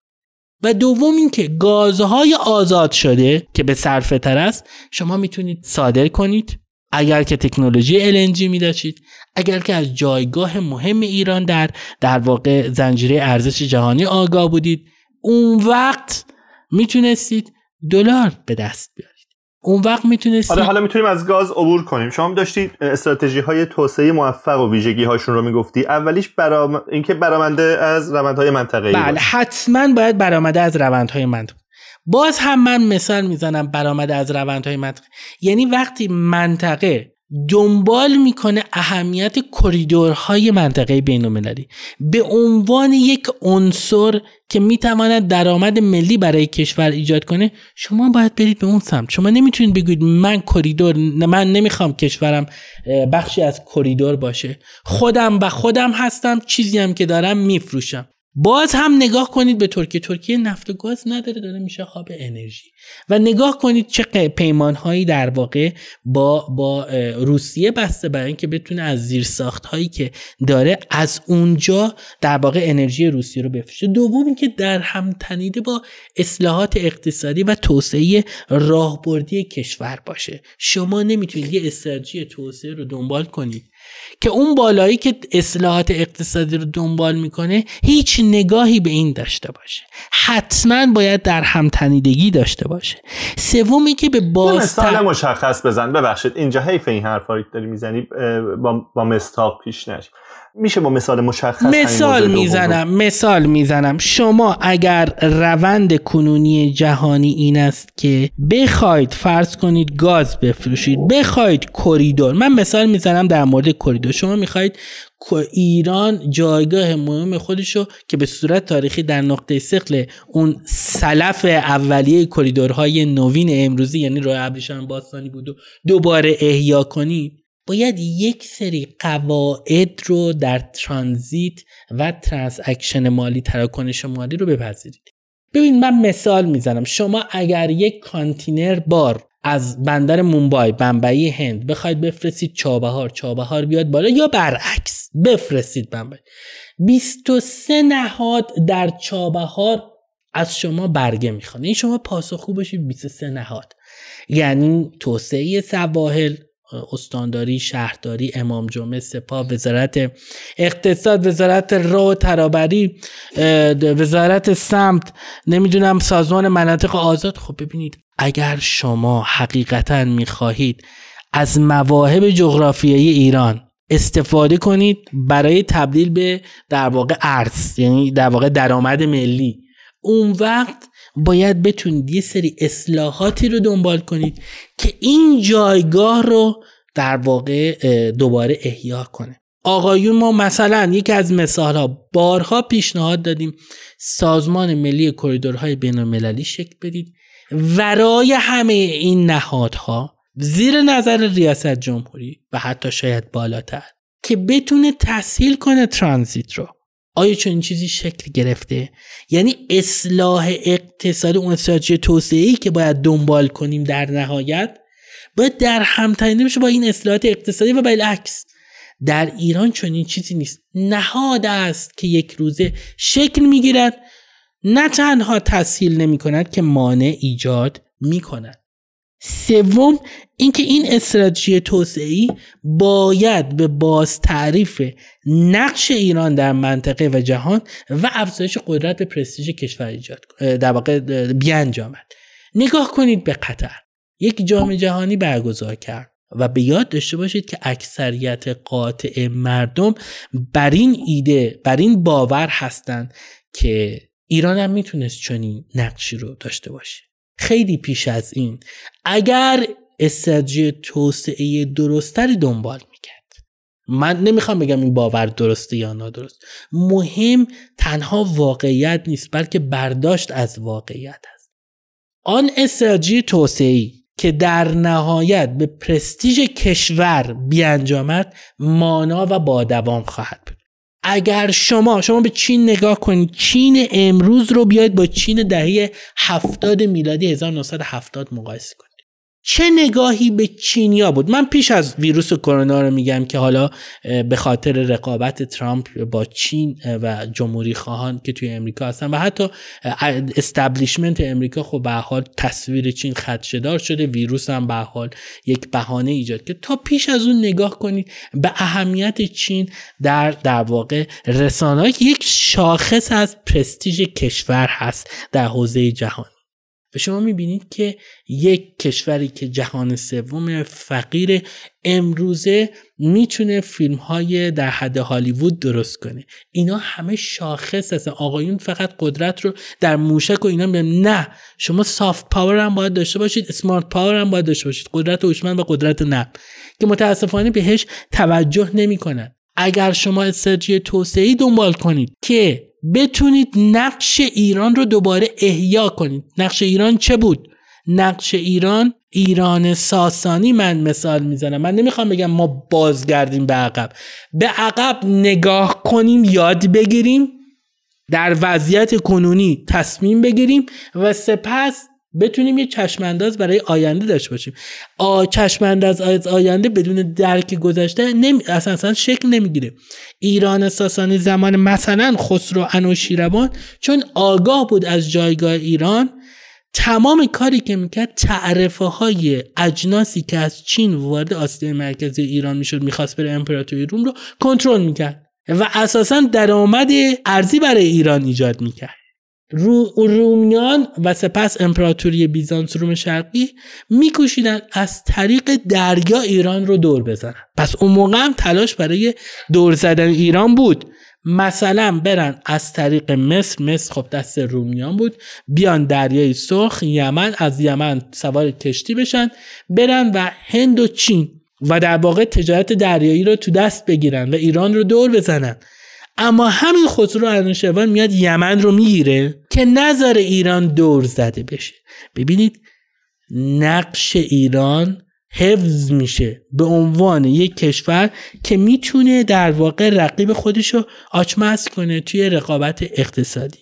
و دوم اینکه گازهای آزاد شده که به صرفه تر است شما می‌تونید صادر کنید. اگر که تکنولوژی LNG می داشتید اگر که از جایگاه مهم ایران در در واقع زنجیره ارزش جهانی آگاه بودید اون وقت می‌تونستید دلار به دست بیارید. اون وقت می‌تونستید آره حالا می‌تونیم از گاز عبور کنیم. شما داشتید استراتژی های توسعه موفق و ویژگی هاشون رو می‌گفتی. اولیش برام اینکه برآمده از روندهای منطقه‌ای بله حتما باید برآمده از روندهای منطقه باز هم من مثال می‌زنم برآمده از روندهای منطقه یعنی وقتی منطقه دنبال می‌کنه اهمیت کریدورهای منطقه بینالمللی به عنوان یک عنصر که می‌تواند درآمد ملی برای کشور ایجاد کنه شما باید برید به اون سمت. شما نمی‌تونید بگوید من کریدور من نمی‌خوام کشورم بخشی از کریدور باشه. خودم و خودم هستم چیزی هم که دارم میفروشم. باز هم نگاه کنید به ترکیه. ترکیه نفت و گاز نداره داره میشه هاب انرژی. و نگاه کنید چه پیمان هایی در واقع با با روسیه بسته برای اینکه بتونه از زیر ساخت هایی که داره از اونجا در واقع انرژی روسیه رو بفروشه دوم که در هم تنیده با اصلاحات اقتصادی و توسعه راهبردی کشور باشه. شما نمی‌تونید یه استراتژی توسعه رو دنبال کنید. که اون بالایی که اصلاحات اقتصادی رو دنبال می‌کنه هیچ نگاهی به این داشته باشه. حتما باید در همتنیدگی داشته باشه. سومی که به باز مثال مشخص بزن. ببخشید اینجا حیف این حرفایی داری می‌زنی با, با مستاق پیش نشی میشه با مثال مشخص مثال می‌زنم مثال می‌زنم. شما اگر روند کنونی جهانی این است که بخواید فرض کنید گاز بفروشید بخواید کریدور من مثال می‌زنم در مورد کریدور. شما می‌خواید ایران جایگاه مهم خودشو که به صورت تاریخی در نقطه ثقل اون سلف اولیه کریدورهای نوین امروزی یعنی راه ابریشم باستانی بود و دوباره احیا کنید باید یک سری قواعد رو در ترانزیت و transaction مالی تراکنش مالی رو بپذیرید. ببین من مثال می‌زنم. شما اگر یک کانتینر بار از بندر مومبای بمبئی هند بخواید بفرستید چابهار چابهار بیاد بالا یا برعکس بفرستید بمبئی. 23 نهاد در چابهار از شما برگه می‌خوان. این شما پاسخگو باشید 23 نهاد. یعنی توسعه سواحل استانداری شهرداری امام جمعه سپاه وزارت اقتصاد وزارت راه ترابری وزارت سمت نمی‌دونم سازمان مناطق آزاد. خب ببینید اگر شما حقیقتا می‌خواهید از مواهب جغرافیایی ایران استفاده کنید برای تبدیل به در واقع ارز یعنی در واقع درآمد ملی اون وقت باید بتونید یه سری اصلاحاتی رو دنبال کنید که این جایگاه رو در واقع دوباره احیا کنه. آقایون ما مثلا یکی از مثال ها بارها پیشنهاد دادیم سازمان ملی کریدورهای بین المللی شکل بدید. ورای همه این نهادها زیر نظر ریاست جمهوری و حتی شاید بالاتر که بتونه تسهیل کنه ترانزیت رو. آیا چون این چیزی شکل گرفته؟ یعنی اصلاح اقتصادی اون استراتژی توسعه ای که باید دنبال کنیم در نهایت باید در همتنیده بشه با این اصلاحات اقتصادی و بالعکس. در ایران چنین چیزی نیست. نهاد است که یک روزه شکل می‌گیرد. نه تنها تسهیل نمی کند که مانع ایجاد می کند سوم اینکه این استراتژی توسعی باید به باز تعریف نقش ایران در منطقه و جهان و افزایش قدرت به پرستیژ کشور ایجاد در واقع بیانجامد. نگاه کنید به قطر. یک جام جهانی برگزار کرد و به یاد داشته باشید که اکثریت قاطع مردم بر این ایده بر این باور هستند که ایران هم می‌تونست چنین نقشی رو داشته باشه. خیلی پیش از این اگر استراتژی توسعه درستری دنبال می‌کرد. من نمی‌خوام بگم این باور درسته یا نادرست. مهم تنها واقعیت نیست بلکه برداشت از واقعیت است. آن استراتژی توسعه که در نهایت به پرستیژ کشور بیانجامد مانا و با دوام خواهد بود. اگر شما شما به چین نگاه کنید چین امروز رو بیاید با چین دهه 70 میلادی 1970 مقایسه کنید. چه نگاهی به چینیا بود؟ من پیش از ویروس کرونا رو میگم که حالا به خاطر رقابت ترامپ با چین و جمهوری خواهان که توی امریکا هستن و حتی استبلیشمنت امریکا خب به حال تصویر چین خدشدار شده. ویروس هم به حال یک بهانه ایجاد که تا پیش از اون نگاه کنید به اهمیت چین در در واقع رسانه یک شاخص از پرستیژ کشور هست در حوزه جهان. و شما می‌بینید که یک کشوری که جهان سوم فقیر امروزه می‌تونه فیلم های در حد هالیوود درست کنه. اینا همه شاخص هستن. آقایون فقط قدرت رو در موشک و اینا میگن نه شما soft power هم باید داشته باشید smart power هم باید داشته باشید. قدرت هوشمند و قدرت نرم که متاسفانه بهش توجه نمی‌کنن. اگر شما استراتژی توسعه دنبال کنید که بتونید نقش ایران رو دوباره احیا کنید. نقش ایران چه بود؟ نقش ایران ایران ساسانی من مثال می‌زنم. من نمی‌خوام بگم ما بازگردیم به عقب. به عقب نگاه کنیم یاد بگیریم در وضعیت کنونی تصمیم بگیریم و سپس بتونیم یه چشمانداز برای آینده داشته باشیم. آ چشمانداز از آینده بدون درک گذشته نمی... اصلا, اصلا شکل نمی‌گیره. ایران ساسانی زمان مثلا خسرو انوشیروان چون آگاه بود از جایگاه ایران تمام کاری که می‌کرد تعرفه های اجناسی که از چین وارد آسیای مرکزی ایران می‌شد می‌خواست بره امپراتوری روم رو کنترل می‌کرد و اساسا درآمد ارزی برای ایران ایجاد می‌کرد. رو رومیان و سپس امپراتوری بیزانس روم شرقی میکوشیدن از طریق دریا ایران رو دور بزنن. پس اون موقع هم تلاش برای دور زدن ایران بود. مثلا برن از طریق مصر مصر خب دست رومیان بود. بیان دریای سرخ یمن از یمن سوار کشتی بشن. برن و هند و چین و در واقع تجارت دریایی رو تو دست بگیرن و ایران رو دور بزنن. اما همین خسرو انوشیروان میاد یمن رو می‌گیره که نظر ایران دور زده بشه. ببینید نقش ایران حفظ میشه به عنوان یک کشور که می‌تونه در واقع رقیب خودش رو آچمز کنه توی رقابت اقتصادی.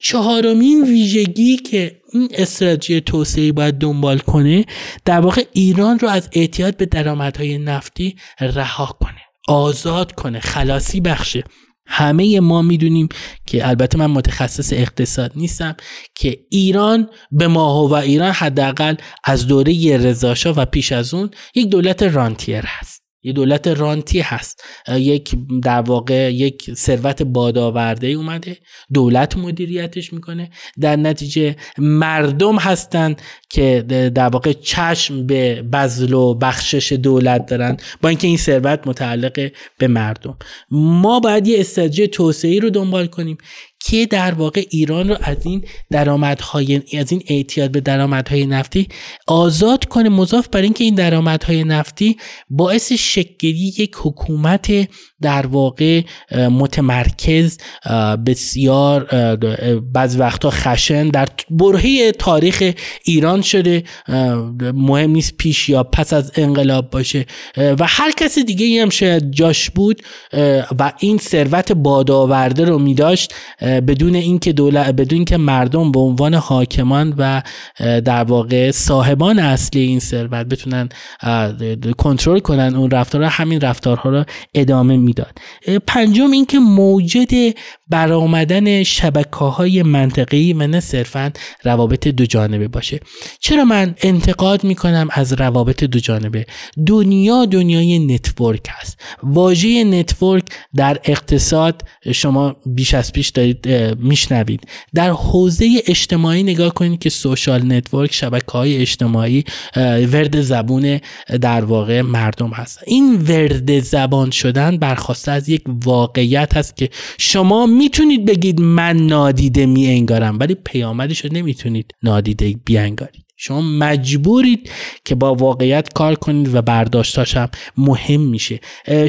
چهارمین ویژگی که این استراتژی توسعه باید دنبال کنه در واقع ایران رو از اعتیاد به درآمدهای نفتی رها کنه آزاد کنه خلاصی بخشه. همه ما می‌دونیم که البته من متخصص اقتصاد نیستم که ایران به ما و ایران حداقل از دوره رضاشاه و پیش از اون یک دولت رانتیر هست. یه دولت رانتی هست. یک در واقع یک ثروت بادآورده اومده. دولت مدیریتش می‌کنه. در نتیجه مردم هستن که در واقع چشم به بذل و بخشش دولت دارن. با اینکه این ثروت متعلق به مردم. ما باید یه استراتژی توسعه رو دنبال کنیم که در واقع ایران رو از این درآمدهای از این اعتیاد به درآمدهای نفتی آزاد کنه مضاف بر اینکه این درآمدهای نفتی باعث شکلی یک حکومت در واقع متمرکز بسیار بعض وقتا خشن در برهه تاریخ ایران شده مهم نیست پیش یا پس از انقلاب باشه. و هر کسی دیگه هم شاید جاش بود و این ثروت بادآورده رو می داشت بدون اینکه دولت بدون اینکه مردم به عنوان حاکمان و در واقع صاحبان اصلی این ثروت بتونن کنترل کنن اون رفتارها همین رفتارها رو ادامه می‌داد. پنجم اینکه موجد برآمدن شبکه های منطقی و نه صرفا روابط دو جانبه باشه. چرا من انتقاد می‌کنم از روابط دو جانبه؟ دنیا دنیای network هست واژه network در اقتصاد شما بیش از پیش دارید میشنوید. در حوزه اجتماعی نگاه کنید که social network شبکه های اجتماعی ورد زبون در واقع مردم هست این ورد زبان شدن برخواسته از یک واقعیت هست که شما می‌تونید بگید من نادیده می انگارم ولی پیامدش رو نمی‌تونید نادیده بیانگارید. شما مجبورید که با واقعیت کار کنید و برداشتاش هم مهم میشه.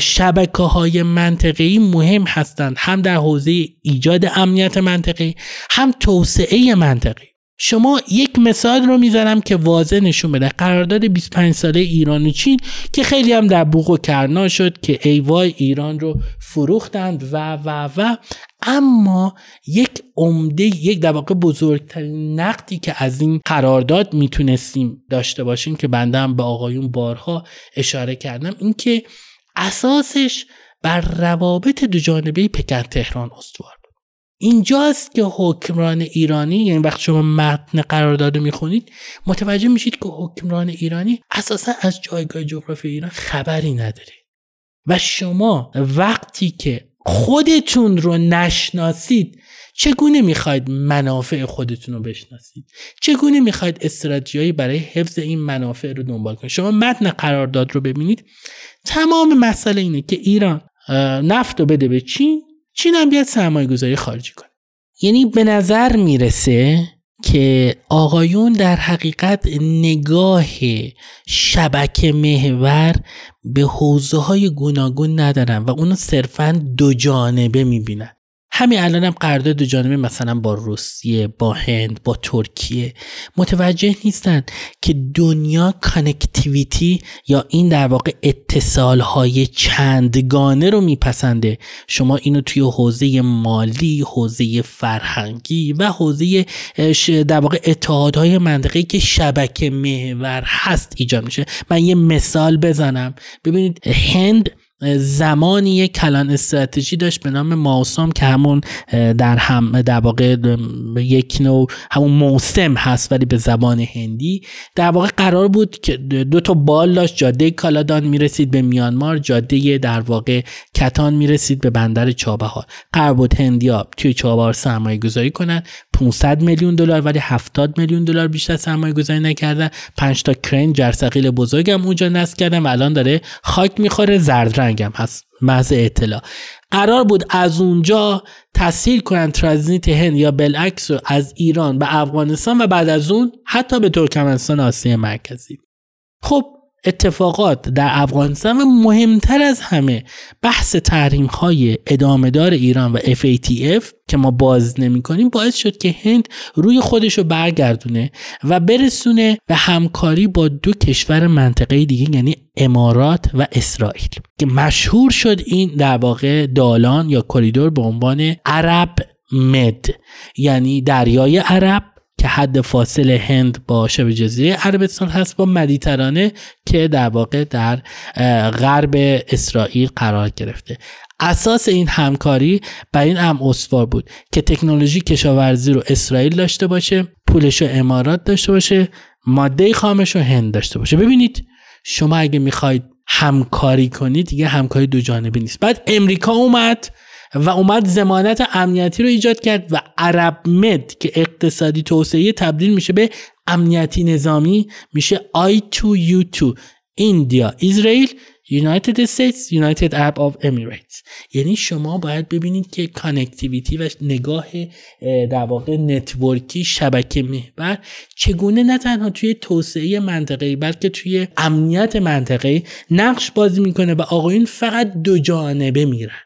شبکه های منطقی مهم هستند هم در حوزه ایجاد امنیت منطقی هم توسعه منطقی. شما یک مثال رو می‌زنم که واضح نشون بده. قرارداد 25 ساله ایران و چین که خیلی هم در بوق و کرنا شد که ایوای ایران رو فروختند و و و. اما یک عمده یک در واقع بزرگترین نقدی که از این قرارداد می‌تونستیم داشته باشیم که بنده هم به آقایون بارها اشاره کردم اینکه اساسش بر روابط دو جانبه پکن تهران استوار. اینجاست که حکمران ایرانی یعنی وقتی شما متن قرارداد می‌خونید متوجه میشید که حکمران ایرانی اساسا از جایگاه جغرافی ایران خبری نداره. و شما وقتی که خودتون رو نشناسید چگونه می‌خواید منافع خودتون رو بشناسید؟ چگونه می‌خواید استراتژیایی برای حفظ این منافع رو دنبال کنید؟ شما متن قرارداد رو ببینید تمام مسئله اینه که ایران نفت رو بده به چین چین هم بیاد سرمایه گذاری خارجی کنه. یعنی به نظر می‌رسه که آقایون در حقیقت نگاه شبکه محور به حوزه های گوناگون ندارن و اونو صرفا دو جانبه می‌بینن. همین الان هم قرارداد دو جانبه مثلا با روسیه با هند با ترکیه متوجه نیستن که دنیا کانکتیویتی یا این در واقع اتصال های چندگانه رو میپسنده. شما اینو توی حوزه مالی حوزه فرهنگی و حوزه در واقع اتحادهای منطقه‌ای که شبکه محور هست ایجاد میشه. من یه مثال بزنم. ببینید هند زمانی یک کلان استراتژی داشت به نام ماوسام که همون در هم در واقع یک نوع همون موسم هست ولی به زبان هندی در واقع قرار بود که دو تا بال داشت جاده کالادان می‌رسید به میانمار جاده در واقع کتان می‌رسید به بندر چابهار. قرار بود هندیا توی چابهار سرمایه گذاری کنن. 500 میلیون دلار ولی 70 میلیون دلار بیشتر سرمایه گذاری نکردن. 5 تا کرین جرثقیل بزرگم اونجا نصب کردن و الان داره خاک می‌خوره زرد رنگم هست محض اطلاع. قرار بود از اونجا تسهیل کنن ترانزیت هند یا بالعکس رو از ایران به افغانستان و بعد از اون حتی به ترکمنستان آسیا مرکزی. خب اتفاقات در افغانستان و مهمتر از همه بحث تحریم های ادامه دار ایران و FATF که ما باز نمی کنیم باعث شد که هند روی خودش رو برگردونه و برسونه به همکاری با دو کشور منطقه دیگه یعنی امارات و اسرائیل. که مشهور شد این در واقع دالان یا کریدور به عنوان عرب مد یعنی دریای عرب که حد فاصل هند با شبه جزیره عربستان هست با مدیترانه که در واقع در غرب اسرائیل قرار گرفته. اساس این همکاری بر این هم استوار بود که تکنولوژی کشاورزی رو اسرائیل داشته باشه پولش رو امارات داشته باشه ماده خامش رو هند داشته باشه. ببینید شما اگه می‌خواید همکاری کنید دیگه همکاری دو جانبه نیست. بعد امریکا اومد و اومد ضمانت امنیتی رو ایجاد کرد و عرب‌مد که اقتصادی توسعه تبدیل میشه به امنیتی نظامی میشه I2U2 India اسرائیل United States United Arab of Emirates یعنی شما باید ببینید که connectivity و نگاه در واقع network ی شبکه محور چگونه نه تنها توی توسعه منطقه‌ای بلکه توی امنیت منطقه‌ای نقش بازی می‌کنه و آقایون فقط دو جانبه میرن.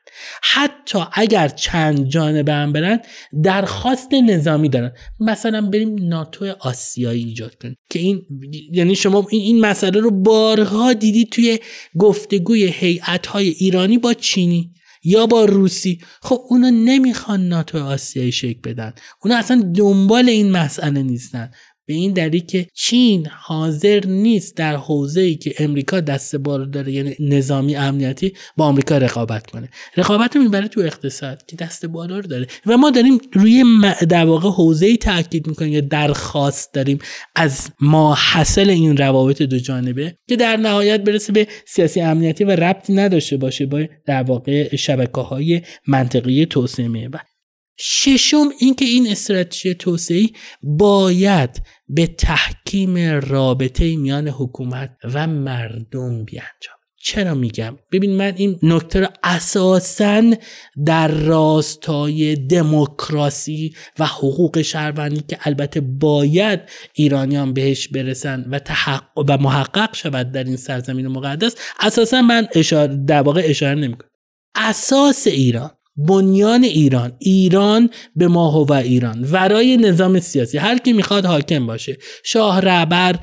حتی اگر چند جانبه هم برن درخواست نظامی دارن. مثلا بریم ناتو آسیایی ایجاد کنیم که این یعنی شما این مسئله رو بارها دیدید توی گفتگوی هیئت های ایرانی با چینی یا با روسی. خب اونا نمی‌خوان ناتو آسیایی شکل بدن. اونا اصلا دنبال این مسئله نیستن. به این دلیل که چین حاضر نیست در حوزه ای که امریکا دست بار داره یعنی نظامی امنیتی با آمریکا رقابت کنه. رقابت رو می‌بره تو اقتصاد که دست بالا رو داره. و ما داریم روی در واقع حوزه ای تاکید می‌کنیم یا درخواست داریم از ما حاصل این روابط دو جانبه که در نهایت برسه به سیاسی امنیتی و ربطی نداشته باشه با در واقع شبکه های منطقی توسعه ششم اینکه این استراتژی توسعه باید به تحکیم رابطه میان حکومت و مردم بیانجام چرا میگم؟ ببین من این نکته رو اساسا در راستای دموکراسی و حقوق شهروندی که البته باید ایرانیان بهش برسن و تحقق و محقق شود در این سرزمین مقدس اساسا من اشاره در واقع اشاره نمی‌کنم. اساس ایران بنیان ایران ایران به ما و ایران ورای نظام سیاسی. هر کی می‌خواد حاکم باشه. شاه رهبر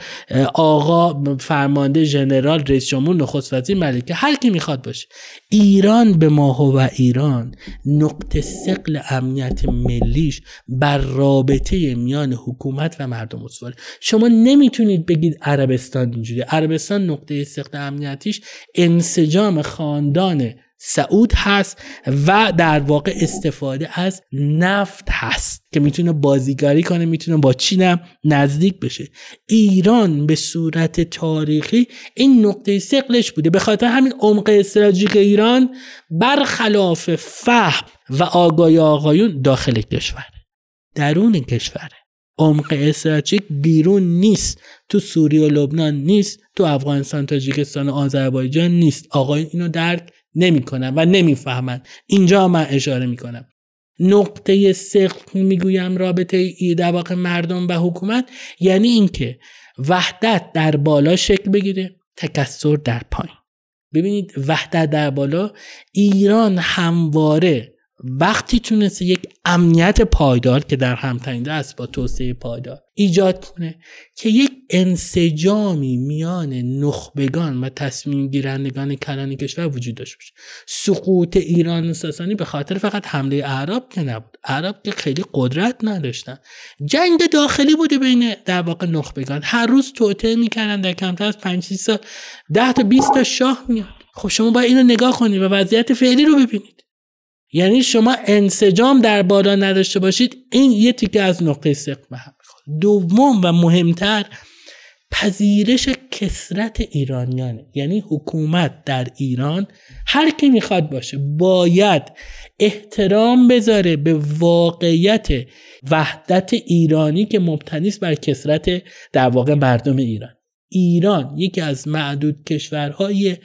آقا فرمانده ژنرال رئیس جمهور نخست وزیر ملکه هر کی می‌خواد باشه. ایران به ما و ایران نقطه سقل امنیت ملیش بر رابطه میان حکومت و مردم استواره شما نمی‌تونید بگید عربستان اینجوری عربستان نقطه سقل امنیتیش انسجام خاندان سعود هست و در واقع استفاده از نفت هست که می‌تونه بازیگری کنه می‌تونه با چینم نزدیک بشه. ایران به صورت تاریخی این نقطه سقلش بوده. به خاطر همین عمق استراتژیک ایران برخلاف فهم و آگاهی آقایون داخل کشور. درون کشوره عمق استراتژیک بیرون نیست. تو سوریه و لبنان نیست. تو افغانستان تاجیکستان و آذربایجان نیست. آقایون اینو درک نمی‌کنن و نمی‌فهمن. اینجا من اشاره می‌کنم. نقطه سقل می‌گویم رابطه در مردم و حکومت یعنی اینکه وحدت در بالا شکل بگیره تکسر در پایین. ببینید وحدت در بالا ایران همواره وقتی تونسته یک امنیت پایدار که در هم تنیده است با توسعه پایدار ایجاد کنه که یک انسجامی میان نخبگان و تصمیم گیرندگان کلان کشور وجود داشته باشه. سقوط ایران ساسانی به خاطر فقط حمله عرب که نبود. عرب که خیلی قدرت نداشتن. جنگ داخلی بوده بین در واقع نخبگان. هر روز توطعه می‌کردن در کمتر از 5 سال 10 تا 20 تا شاه میاد. خب شما باید اینو نگاه کنید و وضعیت فعلی رو ببینید یعنی شما انسجام در بالا نداشته باشید این یه تیکه از نقطه سقف دوم و مهمتر پذیرش کسرت ایرانیانه. یعنی حکومت در ایران هر کی می‌خواد باشه باید احترام بذاره به واقعیت وحدت ایرانی که مبتنی است بر کسرت در واقع مردم ایران. ایران یکی از معدود کشورهای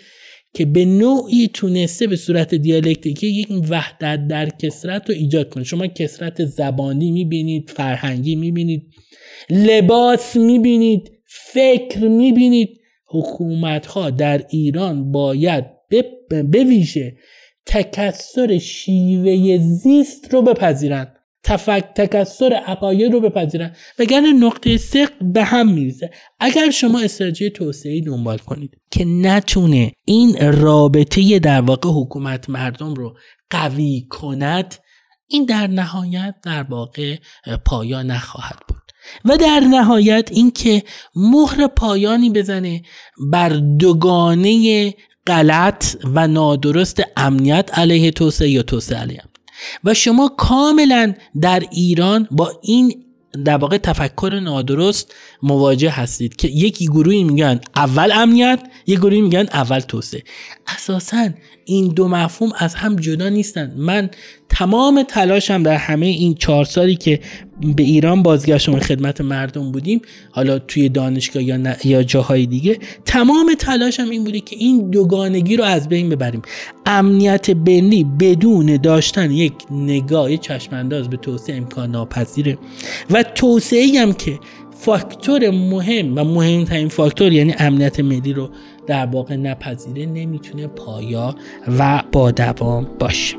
که به نوعی تونسته به صورت دیالکتیکی یک وحدت در کسرت رو ایجاد کنه. شما کسرت زبانی می‌بینید فرهنگی می‌بینید لباس می‌بینید فکر می‌بینید. حکومت ها در ایران باید به ویژه تکسر شیوه زیست رو بپذیرند. تفک تکسر عقاید رو بپذیرن. وگرنه نقطه سق به هم میریزه. اگر شما استراتژی توسعه دنبال کنید که نتونه این رابطه در واقع حکومت مردم رو قوی کند این در نهایت در واقع پایا نخواهد بود. و در نهایت اینکه مهر پایانی بزنه بر دوگانه غلط و نادرست امنیت علیه توسعه یا توسعه علیه و شما کاملا در ایران با این در واقع تفکر نادرست مواجه هستید که یکی گروهی میگن اول امنیت یک گروهی میگن اول توسعه. اساسا این دو مفهوم از هم جدا نیستن. من تمام تلاشم در همه این چهار سالی که به ایران بازگشتم خدمت مردم بودیم حالا توی دانشگاه یا, یا جاهای دیگه تمام تلاشم این بوده که این دوگانگی رو از بین ببریم. امنیت بینی بدون داشتن یک نگاه چشمانداز به توسعه امکان ناپذیره و توسعه هم که فاکتور مهم و مهمترین فاکتور یعنی امنیت ملی رو در واقع نپذیره نمی‌تونه پایا و با دوام باشه.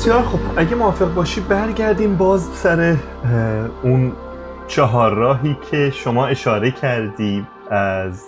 بسیار خب اگه موافق باشی برگردیم باز سر اون چهار راهی که شما اشاره کردی از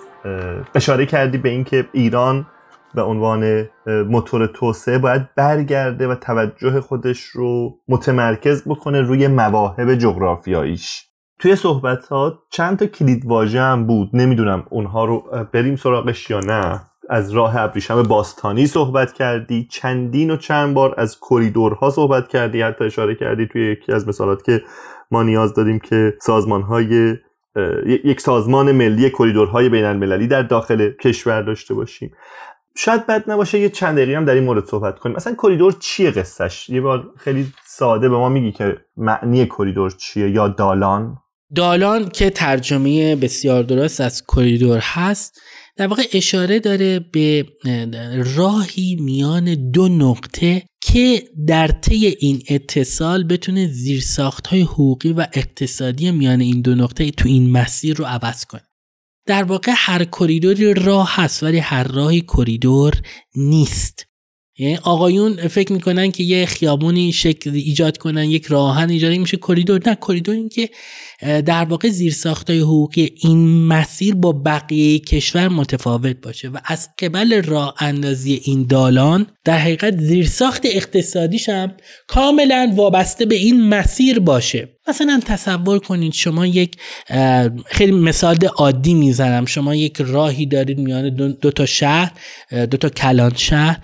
اشاره کردی به اینکه ایران به عنوان موتور توسعه باید برگرده و توجه خودش رو متمرکز بکنه روی مواهب جغرافیاییش. توی صحبت ها چند تا کلید واژه هم بود. نمی‌دونم اونها رو بریم سراغش یا نه. از راه ابریشم باستانی صحبت کردی. چندین و چند بار از کریدورها صحبت کردی. حتی اشاره کردی توی یکی از مثالات که ما نیاز داریم که سازمان های یک سازمان ملی کریدورهای بین المللی در داخل کشور داشته باشیم. شاید بد نباشه یه چند دقیقه هم در این مورد صحبت کنیم. مثلا کریدور چیه قصه‌ش یه بار خیلی ساده به ما میگی که معنی کریدور چیه یا دالان؟ دالان که ترجمه بسیار درست از کریدور هست در واقع اشاره داره به راهی میان دو نقطه که در طی این اتصال بتونه زیرساخت های حقوقی و اقتصادی میان این دو نقطه تو این مسیر رو عوض کنه. در واقع هر کریدوری راه هست ولی هر راهی کریدور نیست. یعنی آقایون فکر می‌کنن که یه خیابونی شکل ایجاد کنن یک راهی ایجاد میشه کریدور. نه کریدور این که در واقع زیرساختای حقوقی این مسیر با بقیه کشور متفاوت باشه و از قبل راه اندازی این دالان در حقیقت زیرساخت اقتصادیش هم کاملا وابسته به این مسیر باشه. مثلا تصور کنید شما یک خیلی مثال عادی می‌زنم. شما یک راهی دارید میان دو, تا شهر دو تا کلان شهر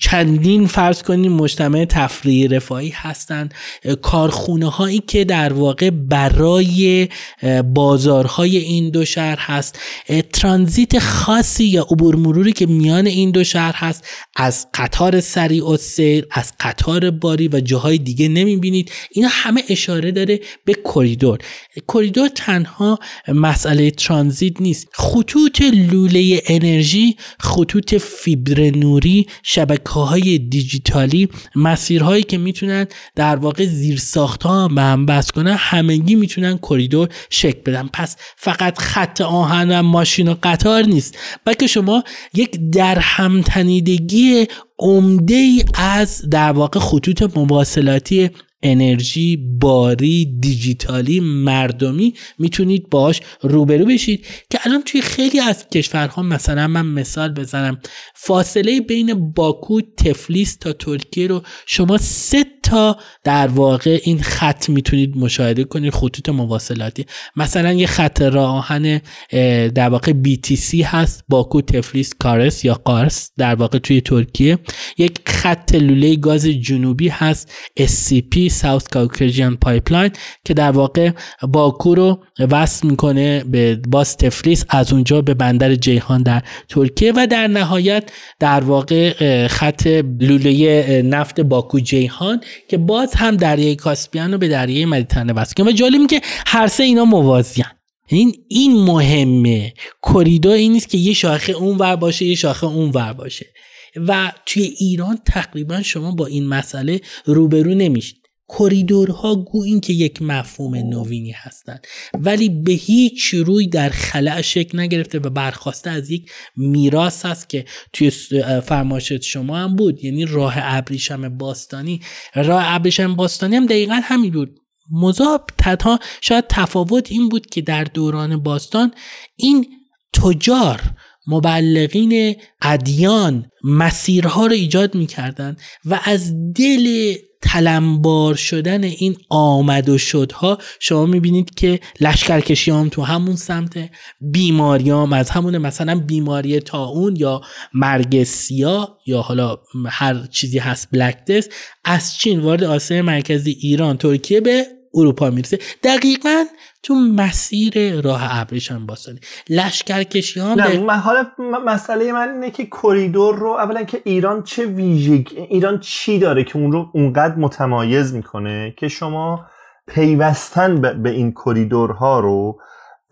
چندین فرض کنیم مجتمع تفریحی رفاهی هستند. کارخونه هایی که در واقع برای بازارهای این دو شهر هست. ترانزیت خاصی یا عبور مروری که میان این دو شهر هست. از قطار سریع‌السیر از قطار باری و جاهای دیگه نمی‌بینید. اینا همه اشاره داره به کریدور کریدور تنها مسئله ترانزیت نیست. خطوط لوله انرژی خطوط فیبر نوری شبکه های دیجیتالی مسیرهایی که می‌تونن در واقع زیر ساخت ها به هم بس کنن همگی می‌تونن کریدور شکل بدن. پس فقط خط آهن و ماشین و قطار نیست بلکه شما یک در همتنیدگی عمده ای از در واقع خطوط مواصلاتی انرژی باری دیجیتالی مردمی می‌تونید باش روبرو بشید. که الان توی خیلی از کشورها مثلا من مثال بزنم فاصله بین باکو تفلیس تا ترکیه رو شما سه تا در واقع این خط می‌تونید مشاهده کنید خطوط مواصلاتی. مثلا یه خط راه در واقع BTC هست باکو تفلیس کارس یا قارس در واقع توی ترکیه. یک خط لوله گاز جنوبی هست SCP South Caucasian Pipeline که در واقع باکو رو وصل می‌کنه به باز تفلیس از اونجا به بندر جیهان در ترکیه. و در نهایت در واقع خط لوله نفت باکو جیهان که باز هم دریای کاسپیان رو به دریای مدیترانه وصل کنه. و جالب که هر سه اینا موازیان این این مهمه. کریدور این نیست که یه شاخه اون ور باشه یه شاخه اون ور باشه. و توی ایران تقریبا شما با این مسئله روبرو نمیشید. کریدورها گو این که یک مفهوم نوینی هستند. ولی به هیچ روی در خلع شکل نگرفته و برخواسته از یک میراث هست که توی فرماشت شما هم بود. یعنی راه ابریشم باستانی. راه ابریشم باستانی هم دقیقا همین بود. مذاب تنها شاید تفاوت این بود که در دوران باستان این تجار مبلغین ادیان مسیرها رو ایجاد می‌کردن و از دل تلمبار شدن این آمد و شدها شما می‌بینید که لشکرکشی هم تو همون سمت بیماری هم از همون مثلا بیماری تاون یا مرگ سیاه یا حالا هر چیزی هست بلک دست از چین وارد آسیای مرکزی ایران ترکیه به اروپا می‌رسه دقیقا تو مسیر راه ابریشم باستانی. لشکرکشی ها نه من حالا مسئله من اینه که کریدور رو اولا که ایران چه ویژگی ایران چی داره که اون رو اونقدر متمایز می‌کنه که شما پیوستن به این کریدورها رو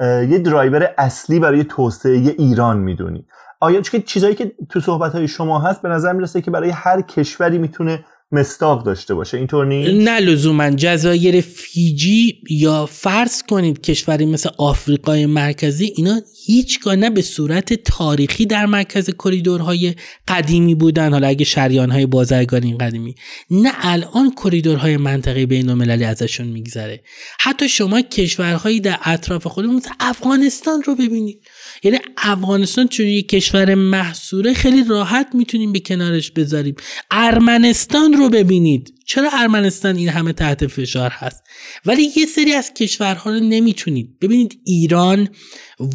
یه درایور اصلی برای توسعه ایران می‌دونی. آیا چون چیزایی که تو صحبت های شما هست به نظر می‌رسه که برای هر کشوری می‌تونه مصداق داشته باشه. اینطور نیست؟ نه لزوما. جزایر فیجی یا فرض کنید کشوری مثل آفریقای مرکزی اینا هیچگاه نه به صورت تاریخی در مرکز کریدورهای قدیمی بودن. حالا اگه شریانهای بازرگانی قدیمی نه الان کریدورهای منطقه بین المللی ازشون میگذره. حتی شما کشورهایی در اطراف خودمون مثل افغانستان رو ببینید. یعنی افغانستان چون یک کشور محصوره خیلی راحت می‌تونیم به کنارش بذاریم. ارمنستان رو ببینید. چرا ارمنستان این همه تحت فشار هست؟ ولی یه سری از کشورها رو نمی‌تونید. ببینید ایران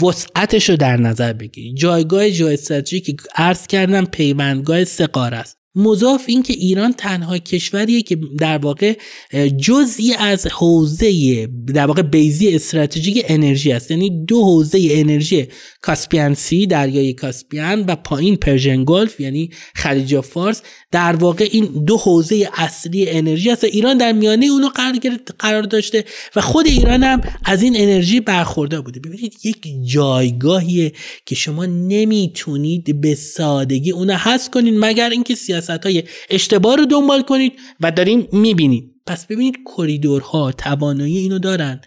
وسعتش رو در نظر بگیرید. جایگاه جیواستراتژیک که عرض کردم پیوندگاه سقار است. مضاف این که ایران تنها کشوریه که در واقع جزئی از حوزه در واقع بیضی استراتژیک انرژی است. یعنی دو حوزه انرژی Caspian Sea دریای کاسپیان و پایین Persian Gulf یعنی خلیج فارس. در واقع این دو حوزه اصلی انرژی است. ایران در میانه اونو قرار قرار داشته و خود ایران هم از این انرژی برخوردار بوده. ببینید یک جایگاهیه که شما نمی‌تونید به سادگی اونو حذف کنید مگر اینکه های اشتباه رو دنبال کنید و دارین می‌بینید. پس ببینید کریدورها توانایی اینو دارن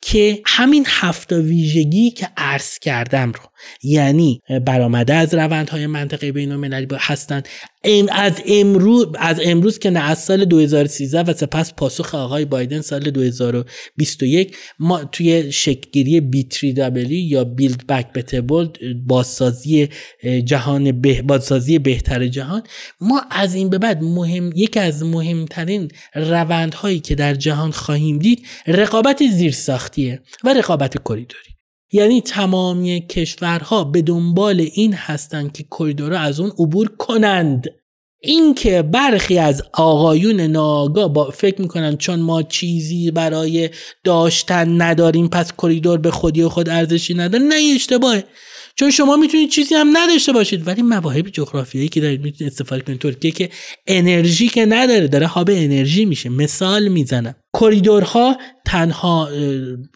که همین هفت ویژگی که عرض کردم رو یعنی برآمده از روندهای منطقه بین المللی هستند. از امروز از امروز که نه از سال 2013 و سپس پاسخ آقای بایدن سال 2021 ما توی شکلگیری بی دبلی یا بیلد بک بتبل بازسازی جهان به بازسازی بهتر جهان ما از این به بعد مهم یکی از مهمترین روندهایی که در جهان خواهیم دید رقابت زیرساختیه و رقابت کریدوری یعنی تمامی کشورها به دنبال این هستند که کریدورها از اون عبور کنند. اینکه برخی از آقایون ناگا با فکر می‌کنن چون ما چیزی برای داشتن نداریم پس کریدور به خودی و خود ارزشی نداره نه اشتباهه. چون شما می‌تونید چیزی هم نداشته باشید ولی مواهب جغرافیایی که دارید می‌تونید استفاده کنید ترکیه که انرژی که نداره داره هاب انرژی میشه. مثال می‌زنم. کریدورها تنها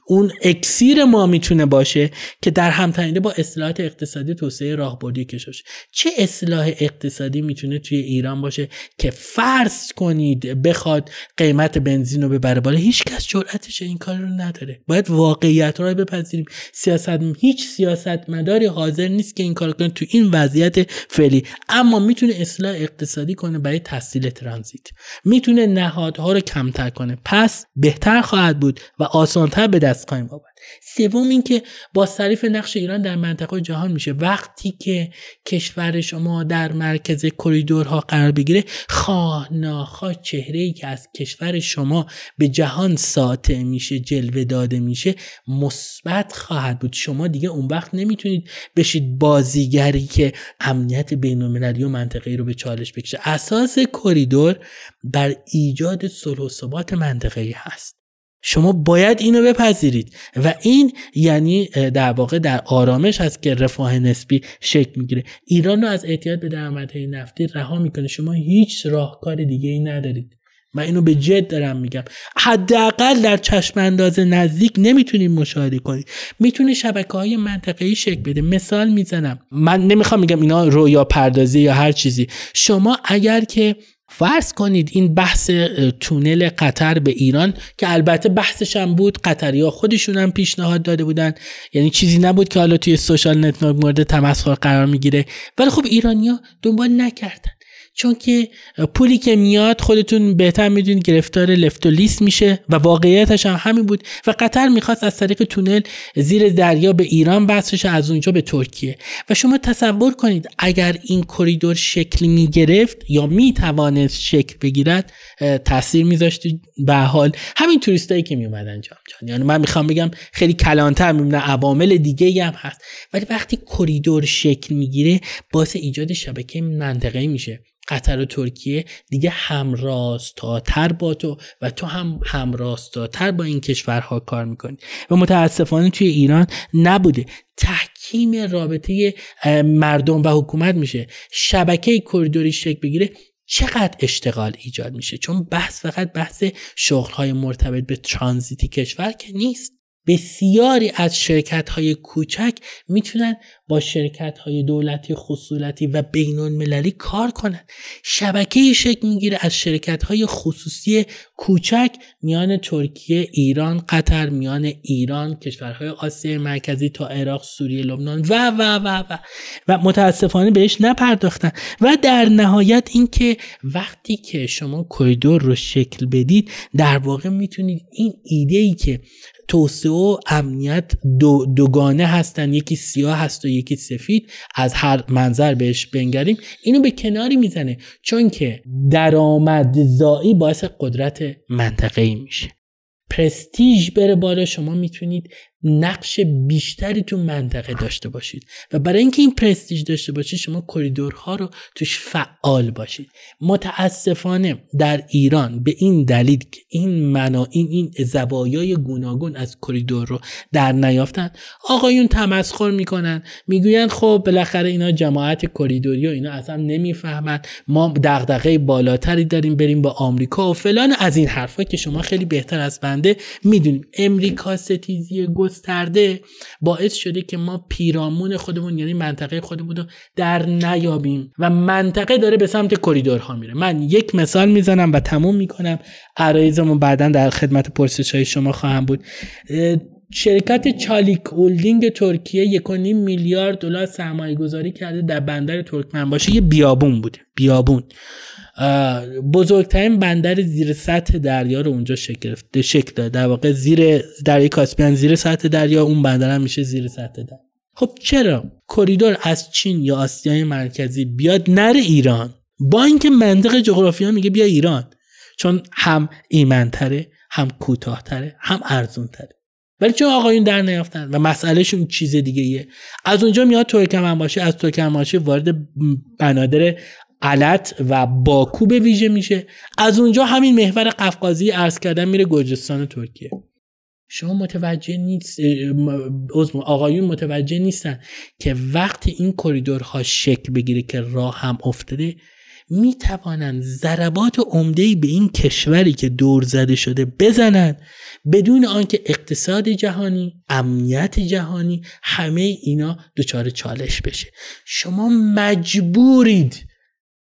اون اکسیر ما می‌تونه باشه که در همتنیده با اصلاحات اقتصادی توسعه راهبردی کشش چه اصلاح اقتصادی می‌تونه توی ایران باشه که فرض کنید بخواد قیمت بنزین رو ببره بالا؟ هیچ کس جرأتش این کار رو نداره. باید واقعیت رو بپذیریم. سیاست هیچ سیاست مداری حاضر نیست که این کار کنه تو این وضعیت فعلی. اما می‌تونه اصلاح اقتصادی کنه برای تسهیل ترانزیت. می‌تونه نهادها رو کمتر کنه. پس بهتر خواهد بود و آسانتر به دست خواهیم آورد. سوم اینکه با تعریف نقش ایران در منطقه جهان میشه. وقتی که کشور شما در مرکز کریدورها قرار بگیره خواه ناخواه چهره ای که از کشور شما به جهان ساطع میشه جلوه داده میشه مثبت خواهد بود. شما دیگه اون وقت نمی‌تونید بشید بازیگری که امنیت بین المللی و منطقه رو به چالش بکشه. اساس کریدور بر ایجاد صلح و ثبات منطقه‌ای هست. شما باید اینو بپذیرید. و این یعنی در واقع در آرامش هست که رفاه نسبی شکل می‌گیره. ایران رو از اعتیاد به درآمدهای نفتی رها می‌کنه. شما هیچ راهکار دیگه ای ندارید. من اینو به جد دارم میگم. حداقل در چشم انداز نزدیک نمی‌تونید مشاهده کنید. می‌تونه شبکه های منطقه‌ای شکل بده. مثال می‌زنم. من نمی‌خوام میگم اینا رویا پردازی یا هر چیزی. شما اگر که فرض کنید این بحث تونل قطر به ایران که البته بحثش هم بود قطری ها خودشون هم پیشنهاد داده بودن. یعنی چیزی نبود که حالا توی social network مورد تمسخر قرار می‌گیره. ولی خب ایرانیا دنبال نکردن. چون که پولی که میاد خودتون بهتر می‌دونید گرفتار لفت و لیست میشه و واقعیتش هم همین بود و قطر می‌خواست از طریق تونل زیر دریا به ایران بسشه از اونجا به ترکیه. و شما تصور کنید اگر این کریدور شکل می‌گرفت یا می‌توانست شکل بگیرد تاثیر میذاشت. به حال همین توریستایی که میومدن جام جان یعنی من می‌خوام بگم خیلی کلانتر میمونه عوامل دیگه هم هست. ولی وقتی کریدور شکل می‌گیره باعث ایجاد شبکه منطقه میشه. قطر و ترکیه دیگه همراستاتر با تو و تو هم همراستاتر با این کشورها کار می‌کنی. و متاسفانه توی ایران نبوده. تحکیم رابطه مردم و حکومت میشه. شبکه کریدوری شکل بگیره. چقدر اشتغال ایجاد میشه؟ چون بحث فقط بحث شغلهای مرتبط به ترانزیتی کشور که نیست. بسیاری از شرکت های کوچک می‌تونن با شرکت های دولتی خصولتی و بین المللی کار کنند شبکه شکل می‌گیره از شرکت های خصوصی کوچک میان ترکیه ایران قطر میان ایران کشورهای آسیای مرکزی تا عراق سوریه لبنان و و و و. و متاسفانه بهش نپرداختن. و در نهایت اینکه وقتی که شما کریدور رو شکل بدید در واقع می‌تونید این ایده ای که توسعه و امنیت دو دوگانه هستن. یکی سیاه هست و یکی سفید. از هر منظر بهش بنگریم. اینو به کناری می‌زنه. چون که درآمدزایی باعث قدرت منطقه میشه. پرستیژ بره بالا. شما می‌تونید نقش بیشتری تو منطقه داشته باشید. و برای اینکه این پرستیژ داشته باشید شما کریدورها رو توش فعال باشید. متاسفانه در ایران به این دلیل که این منا این این زوایای گوناگون از کریدور رو در نیافتن آقایون تمسخر می‌کنن. می‌گویند خب بالاخره اینا جماعت کریدوری و اینا اصلا نمی‌فهمن. ما دغدغه بالاتری داریم بریم با آمریکا و فلان. از این حرفا که شما خیلی بهتر از بنده می‌دونیم. امریکا ستیزی گسترده باعث شده که ما پیرامون خودمون یعنی منطقه خودمون رو در نیابیم و منطقه داره به سمت کریدورها میره. من یک مثال می‌زنم و تموم می‌کنم. عرایزمون بعدا در خدمت پرسش های شما خواهم بود. شرکت چالیک هولدینگ ترکیه یک میلیارد دلار سرمایه گذاری کرده در بندر ترکمنباشه یه بیابون بوده. بیابون. بزرگترین بندر زیر سطح دریا رو اونجا شکل گرفته شکل داده در واقع زیر دریای کاسپیان زیر سطح دریا اون بندر هم میشه زیر سطح دریا. خب چرا؟ کریدور از چین یا آسیای مرکزی بیاد نره ایران؟ با اینکه منطق جغرافیا میگه بیا ایران. چون هم ایمنتره هم کوتاهتره هم ارزونتره. ولی چون آقایون در نیافتن و مسئلهشون چیز دیگه ایه از اونجا میاد ترکمنباشه از ترکمنباشه وارد بنادر علت و باکو به ویژه میشه. از اونجا همین محور قفقازی ارز کردن میره گرجستان ترکیه. شما متوجه نیست آقایون متوجه نیستن که وقتی این کریدورها شکل بگیره که راه هم افتاده می توانند ضربات عمده به این کشوری که دور زده شده بزنند بدون آنکه اقتصاد جهانی امنیت جهانی همه اینا دچار چالش بشه. شما مجبورید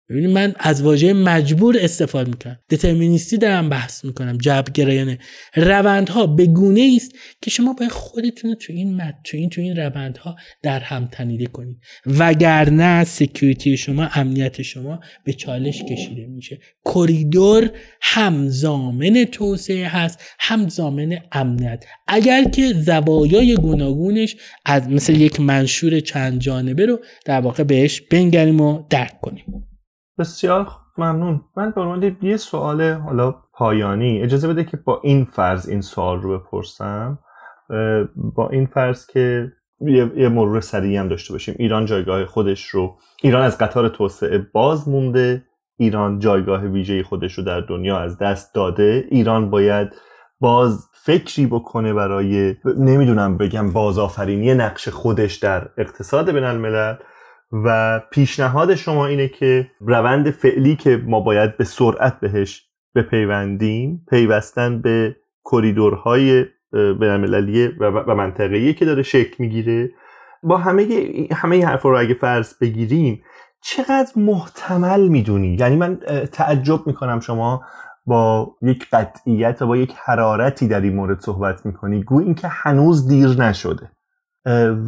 ببینید من از واژه مجبور استفاده می‌کنم. دترمینیستی دارم بحث می‌کنم جبرگرایانه روندها به گونه است که شما باید خودتون تو این مد تو این تو این روندها در هم تنیده کنید. وگرنه security شما امنیت شما به چالش کشیده میشه. کریدور هم ضامن توسعه هست هم ضامن امنیت. اگر که زوایای گوناگونش از مثل یک منشور چند جانبه رو در واقع بهش بنگریم و درک کنیم. بسیار ممنون. من به یه سوال حالا پایانی اجازه بده که با این فرض این سوال رو بپرسم. با این فرض که یه, مرور سریعی هم داشته باشیم. ایران جایگاه خودش رو ایران از قطار توسعه باز مونده. ایران جایگاه ویژه خودش رو در دنیا از دست داده. ایران باید باز فکری بکنه برای نمی‌دونم بگم بازآفرینی نقش خودش در اقتصاد بین الملل و پیشنهاد شما اینه که روند فعلی که ما باید به سرعت بهش بپیوندیم پیوستن به کریدورهای بینالمللی و منطقه‌ای که داره شکل می‌گیره. با همه همه حرف رو اگه فرض بگیریم چقدر محتمل می‌دونی؟ یعنی من تعجب می‌کنم شما با یک قطعیت و با یک حرارتی در این مورد صحبت می‌کنی گوی اینکه هنوز دیر نشده.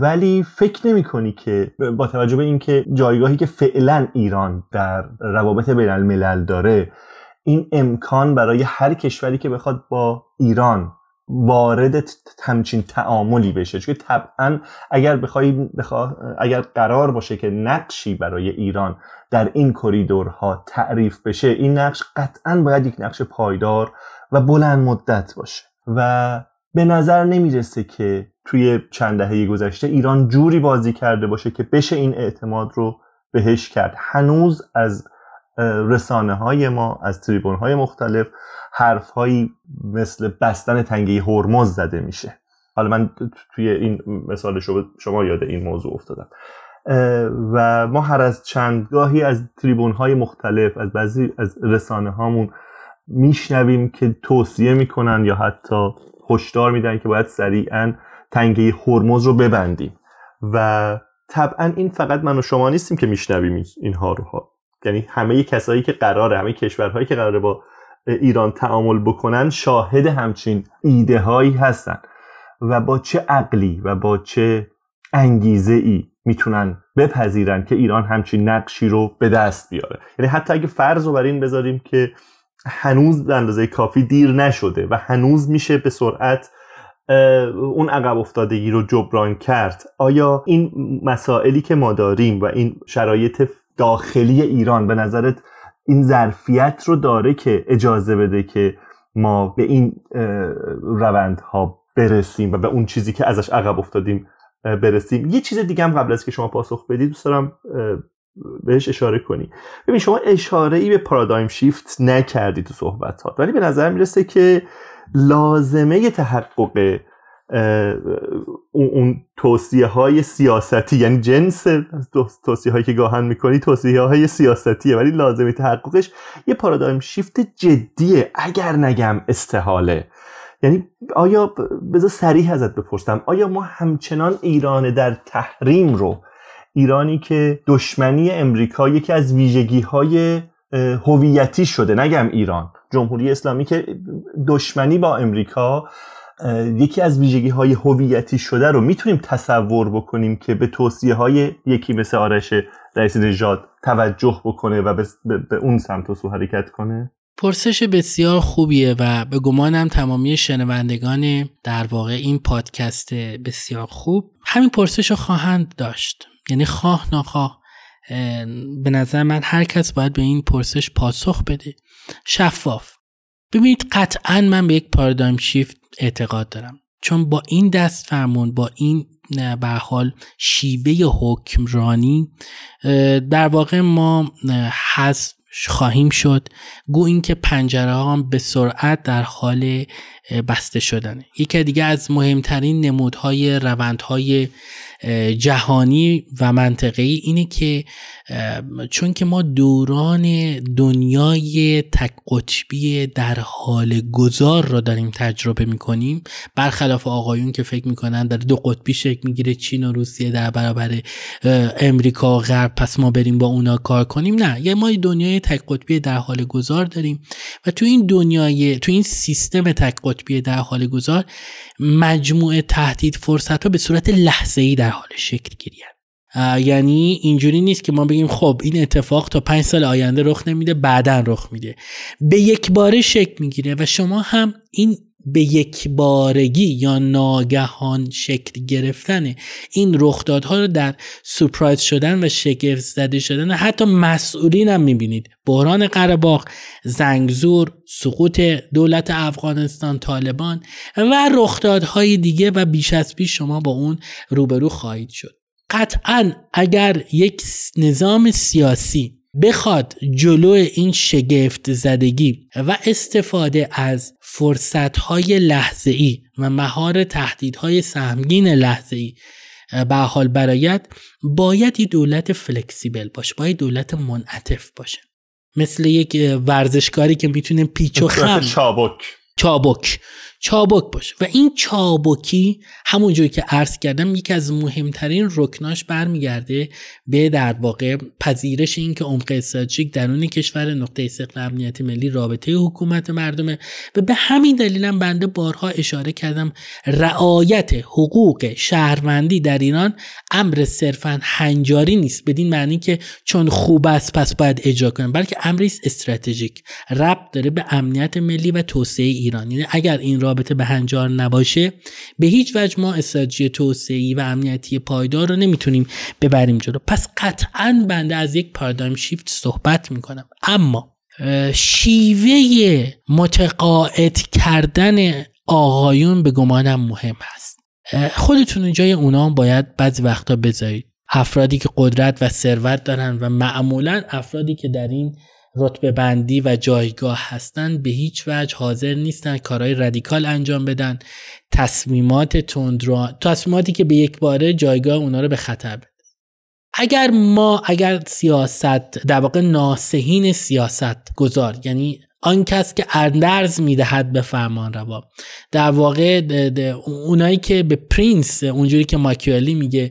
ولی فکر نمی کنی که با توجه به اینکه جایگاهی که فعلا ایران در روابط بین الملل داره این امکان برای هر کشوری که بخواد با ایران وارد همچین تعاملی بشه. چون طبعا اگر بخوای اگر قرار باشه که نقشی برای ایران در این کریدورها تعریف بشه این نقش قطعا باید یک نقش پایدار و بلند مدت باشه. و به نظر نمی‌رسه که توی چند دهه گذشته ایران جوری بازی کرده باشه که بشه این اعتماد رو بهش کرد. هنوز از رسانه های ما از تریبون های مختلف حرف هایی مثل بستن تنگه هرمز زده میشه. حالا من توی این مثال شما یاد این موضوع افتادم. و ما هر از چندگاهی از تریبون های مختلف از بعضی از رسانه هامون میشنویم که توصیه می‌کنن یا حتی هشدار میدن که باید سریعا تنگه هرمز رو ببندیم. و طبعا این فقط من و شما نیستیم که میشنویم اینها رو ها. یعنی همه کسایی که قراره همه کشورهایی که قراره با ایران تعامل بکنن شاهد همچین ایده هایی هستن. و با چه عقلی و با چه انگیزه ای می‌تونن بپذیرن که ایران همچین نقشی رو به دست بیاره. یعنی حتی اگه فرض رو بر این بذاریم که هنوز به اندازه کافی دیر نشده و هنوز میشه به سرعت اون عقب افتادگی رو جبران کرد. آیا این مسائلی که ما داریم و این شرایط داخلی ایران به نظرت این ظرفیت رو داره که اجازه بده که ما به این روندها برسیم و به اون چیزی که ازش عقب افتادیم برسیم؟ یه چیز دیگه هم قبل از که شما پاسخ بدید دوست دارم بهش اشاره کنی. ببین شما اشاره ای به پارادایم شیفت نکردی تو صحبت ها ولی به نظر می‌رسه که لازمه تحقق اون توصیه های سیاستی یعنی جنس توصیه هایی که گاهن می‌کنی توصیه های سیاستیه ولی لازمه تحققش یه پارادایم شیفت جدیه اگر نگم استحاله. یعنی آیا بذار سریح ازت بپرسم آیا ما همچنان ایران در تحریم رو ایرانی که دشمنی امریکا یکی از ویژگی های هویتی شده نگم ایران. جمهوری اسلامی که دشمنی با امریکا یکی از ویژگی های هویتی شده رو می‌تونیم تصور بکنیم که به توصیه های یکی مثل آرش رئیس نژاد توجه بکنه و به, اون سمت و سو حرکت کنه؟ پرسش بسیار خوبیه و به گمانم تمامی شنوندگان در واقع این پادکست بسیار خوب. همین پرسش رو خواهند داشت. یعنی خواه نخواه. به نظر من هر کس باید به این پرسش پاسخ بده. شفاف. ببینید قطعا من به یک پارادایم شیفت اعتقاد دارم. چون با این دست فرمون با این به حال شیوه حکمرانی در واقع ما حذف خواهیم شد. گو اینکه پنجره هم به سرعت در حال بسته شدنه. یکی دیگه از مهمترین نمودهای روندهای جهانی و منطقه‌ای اینه که چون که ما دوران دنیای تک قطبی در حال گذار را داریم تجربه می‌کنیم. برخلاف آقایون که فکر می‌کنن در دو قطبی شکل می‌گیره چین و روسیه در برابر امریکا و غرب پس ما بریم با اونا کار کنیم. نه یه ما دنیای تک قطبی در حال گذار داریم و تو این دنیای تو این سیستم تک قطبی در حال گذار مجموعه تهدید فرصت ها به صورت لحظه ای در حال شکل گیری یعنی اینجوری نیست که ما بگیم خب این اتفاق تا پنج سال آینده رخ نمیده بعدا رخ میده. به یک باره شکل می‌گیره و شما هم این به یک بارگی یا ناگهان شکل گرفتن این رخدادها رو در سپرایز شدن و شگفت زده شدن حتی مسئولین هم می‌بینید. بحران قرباق زنگزور سقوط دولت افغانستان طالبان و رخدادهای دیگه و بیش از پیش شما با اون روبرو خواهید شد. قطعا اگر یک نظام سیاسی بخواد جلو این شگفت زدگی و استفاده از فرصتهای لحظه ای و مهار تهدیدهای سهمگین لحظه ای به حال برایت باید یه دولت فلکسیبل باشه باید دولت منعطف باشه. مثل یک ورزشکاری که می‌تونه پیچ و خم چابک. چابک. چابک باشه. و این چابکی همونجوری که عرض کردم یکی از مهمترین رکناش برمیگرده به در واقع پذیرش این که عمق استراتژیک درون کشور نقطه استقلال امنیت ملی رابطه حکومت مردمه. و به همین دلیلم بنده بارها اشاره کردم رعایت حقوق شهروندی در ایران امر صرفا هنجاری نیست. بدین معنی که چون خوب است پس باید اجرا کنیم بلکه امری استراتژیک. ربط داره به امنیت ملی و توسعه ایران. یعنی اگر این رابطه به هنجار نباشه به هیچ وجه ما استراتژی توسعه و امنیتی پایدار رو نمی‌تونیم ببریم جلو. پس قطعا بنده از یک پارادایم شیفت صحبت می‌کنم. اما شیوه متقاعد کردن آقایون به گمانم مهم هست. خودتون جای اونا باید بعضی وقتا بذارید. افرادی که قدرت و ثروت دارن و معمولا افرادی که در این رتبه بندی و جایگاه هستند به هیچ وجه حاضر نیستن کارهای رادیکال انجام بدن. تصمیمات تندرو تصمیماتی که به یک باره جایگاه اونا رو به خطر بده. اگر ما اگر سیاست در واقع ناصحین سیاست گذار یعنی آن کس که اندرز می‌دهد به فرمان روا. در واقع اونایی که به prince اونجوری که ماکیاولی میگه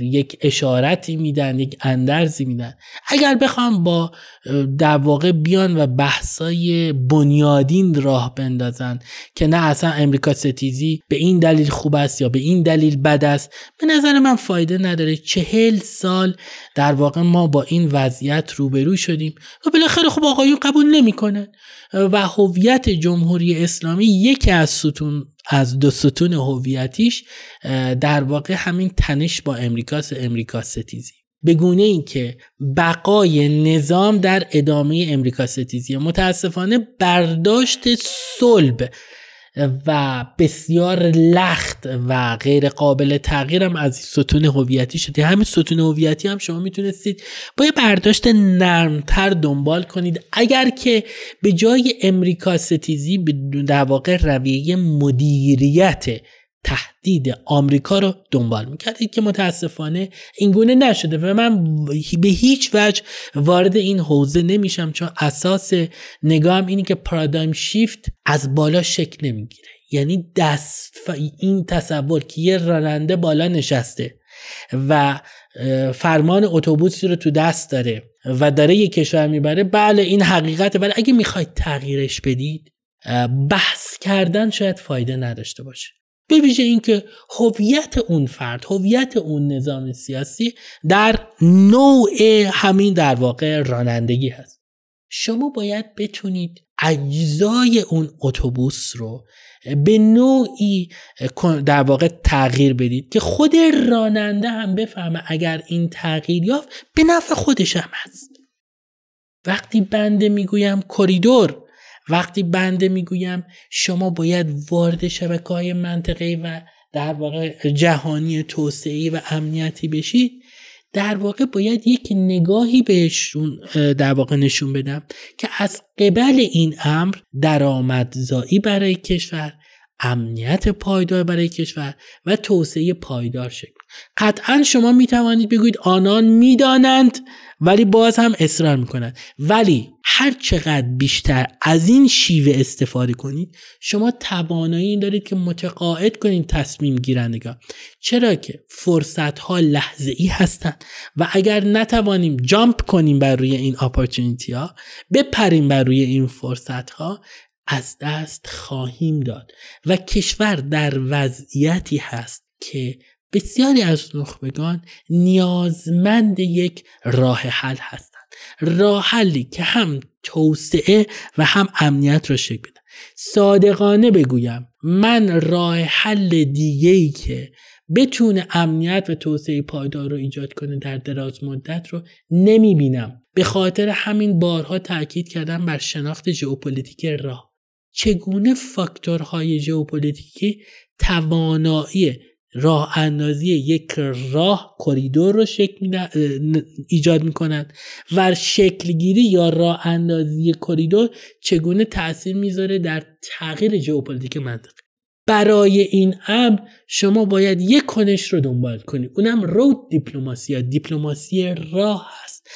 یک اشارتی میدن یک اندرزی میدن. اگر بخوام با در واقع بیان و بحثای بنیادین راه بندازن که نه اصلا امریکا ستیزی به این دلیل خوب است یا به این دلیل بد است به نظر من فایده نداره. چهل سال در واقع ما با این وضعیت روبرو شدیم و بالاخره خب آقایون قبول نمی‌کنن. و هویت جمهوری اسلامی یکی از ستون از دو ستون هویتیش در واقع همین تنش با امریکاس امریکا ستیزی. به گونه ای که بقای نظام در ادامه امریکا ستیزی. متاسفانه برداشت صلب و بسیار لخت و غیر قابل تغییرم از ستون هویتی شده همین ستون هویتی هم شما می‌تونستید با یه برداشت نرمتر دنبال کنید. اگر که به جای امریکا ستیزی در واقع رویه مدیریت تهدید آمریکا رو دنبال می‌کردید که متاسفانه اینگونه نشده و من به هیچ وجه وارد این حوزه نمیشم چون اساس نگاهم اینه که پارادایم شیفت از بالا شکل نمی‌گیره. یعنی دست این تصور که یه راننده بالا نشسته و فرمان اتوبوسی رو تو دست داره و داره یه کشور می‌بره بله این حقیقته ولی اگه می‌خواید تغییرش بدید بحث کردن شاید فایده نداشته باشه. به ویژه اینکه هویت اون فرد هویت اون نظام سیاسی در نوع همین در واقع رانندگی هست. شما باید بتونید اجزای اون اتوبوس رو به نوعی در واقع تغییر بدید که خود راننده هم بفهمه اگر این تغییر یافت به نفع خودش هم هست. وقتی بنده می‌گویم کریدور وقتی بنده می‌گویم شما باید وارد شبکه های منطقه و در واقع جهانی توسعه و امنیتی بشید در واقع باید یک نگاهی بهشون در واقع نشون بدم که از قبل این امر درآمدزایی برای کشور امنیت پایدار برای کشور و توسعه پایدار شکل قطعا شما می توانید بگویید آنان می‌دانند ولی باز هم اصرار می‌کنند. ولی هر چقدر بیشتر از این شیوه استفاده کنید شما توانایی دارید که متقاعد کنید تصمیم گیرندگان. چرا که فرصت ها لحظه ای هستند و اگر نتوانیم جامپ کنیم بر روی این اپورتونیتی ها بپریم بر روی این فرصت ها از دست خواهیم داد. و کشور در وضعیتی هست که بسیاری از نخبگان نیازمند یک راه حل هستند. راه حلی که هم توسعه و هم امنیت را شکل بده صادقانه بگویم من راه حل دیگه ای که بتونه امنیت و توسعه پایدار رو ایجاد کنه در دراز مدت رو نمی بینم به خاطر همین بارها تاکید کردم بر شناخت ژئوپلیتیک راه. چگونه فاکتورهای ژئوپلیتیکی توانایی راه اندازی یک راه کریدور رو شکل ایجاد می‌کنند و شکلگیری یا راه اندازی کریدور چگونه تاثیر می‌ذاره در تغییر ژئوپلیتیک منطقه برای این امر شما باید یک کنش رو دنبال کنید اونم road diplomacy یا دیپلماسی راه هست.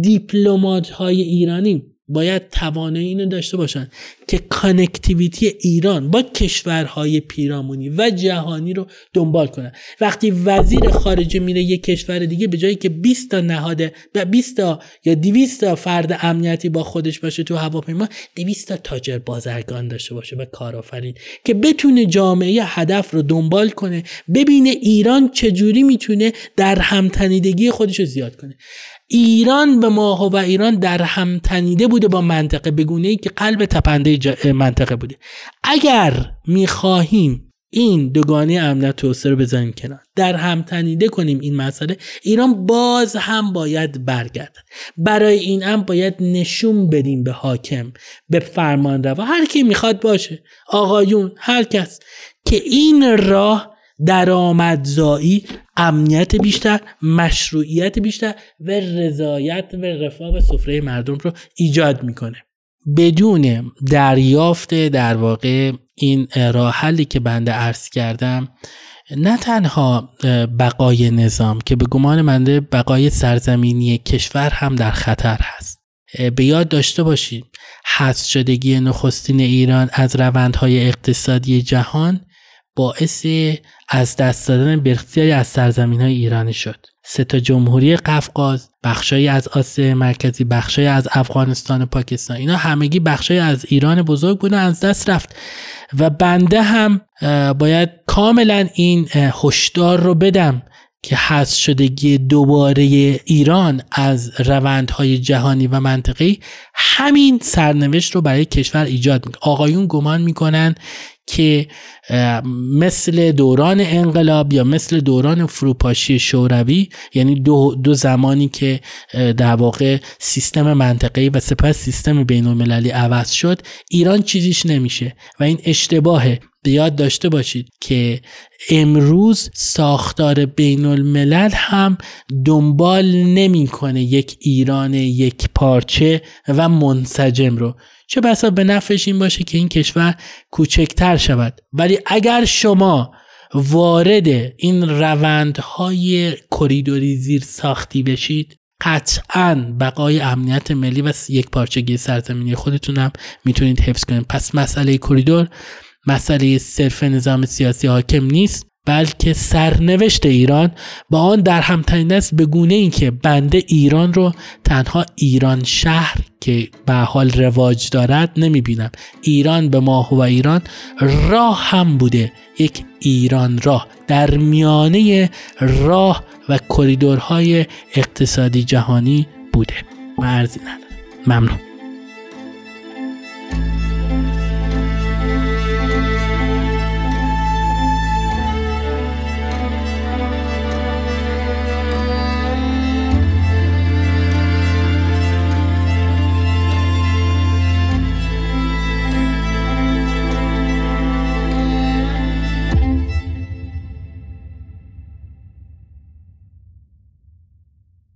دیپلمات های ایرانی باید توانایی اینو داشته باشن که connectivity ایران با کشورهای پیرامونی و جهانی رو دنبال کنن. وقتی وزیر خارجه میره یک کشور دیگه به جای اینکه 20 تا نهاد و 20 تا یا 200 تا فرد امنیتی با خودش باشه تو هواپیما 200 تا تاجر بازرگان داشته باشه و کارآفرین که بتونه جامعه هدف رو دنبال کنه ببینه ایران چجوری می‌تونه در هم‌تنیدگی خودش رو زیاد کنه. ایران به ما و ایران در هم تنیده بوده با منطقه بگونه ای که قلب تپنده منطقه بوده. اگر می‌خواهیم این دوگانه امنیت توسعه رو بزنیم کنار در هم تنیده کنیم این مسئله ایران باز هم باید برگردد برای این هم باید نشون بدیم به حاکم به فرمان روا. هر کی می‌خواد باشه. آقایون هر کس. که این راه درآمدزایی امنیت بیشتر مشروعیت بیشتر و رضایت و رفاه و سفره مردم رو ایجاد می‌کنه. بدون دریافت در واقع این راه حلی که بنده عرض کردم نه تنها بقای نظام که به گمان منده بقای سرزمینی کشور هم در خطر هست. به یاد داشته باشید حذف شدگی نخستین ایران از روندهای اقتصادی جهان باعث از دست دادن بسیاری از سرزمین های ایرانی شد. سه تا جمهوری قفقاز بخشایی از آسیا مرکزی بخشایی از افغانستان و پاکستان. اینا همگی بخشایی از ایران بزرگ بودن از دست رفت. و بنده هم باید کاملا این هشدار رو بدم که حذف شدگی دوباره ایران از روندهای جهانی و منطقی همین سرنوشت رو برای کشور ایجاد می‌کنه. آقایون گمان می‌کنن که مثل دوران انقلاب یا مثل دوران فروپاشی شوروی یعنی دو, دو زمانی که در واقع سیستم منطقه‌ای و سپس سیستم بین المللی عوض شد ایران چیزیش نمیشه. و این اشتباهه. به یاد داشته باشید که امروز ساختار بین الملل هم دنبال نمی‌کنه یک ایران یک پارچه و منسجم رو. چه بسا به نفعش این باشه که این کشور کوچکتر شود. ولی اگر شما وارد این روندهای کریدوری زیر ساختی بشید قطعا بقای امنیت ملی و یک پارچگی سرزمینی خودتون هم می‌تونید حفظ کنید. پس مسئله کریدور مسئله صرف نظام سیاسی حاکم نیست. بلکه سرنوشت ایران با آن در همتنین است به گونه این که بنده ایران رو تنها ایران شهر که به حال رواج دارد نمی بینم ایران به ماه و ایران راه هم بوده. یک ایران راه. در میانه راه و کریدورهای اقتصادی جهانی بوده. مرزی نداره ممنون.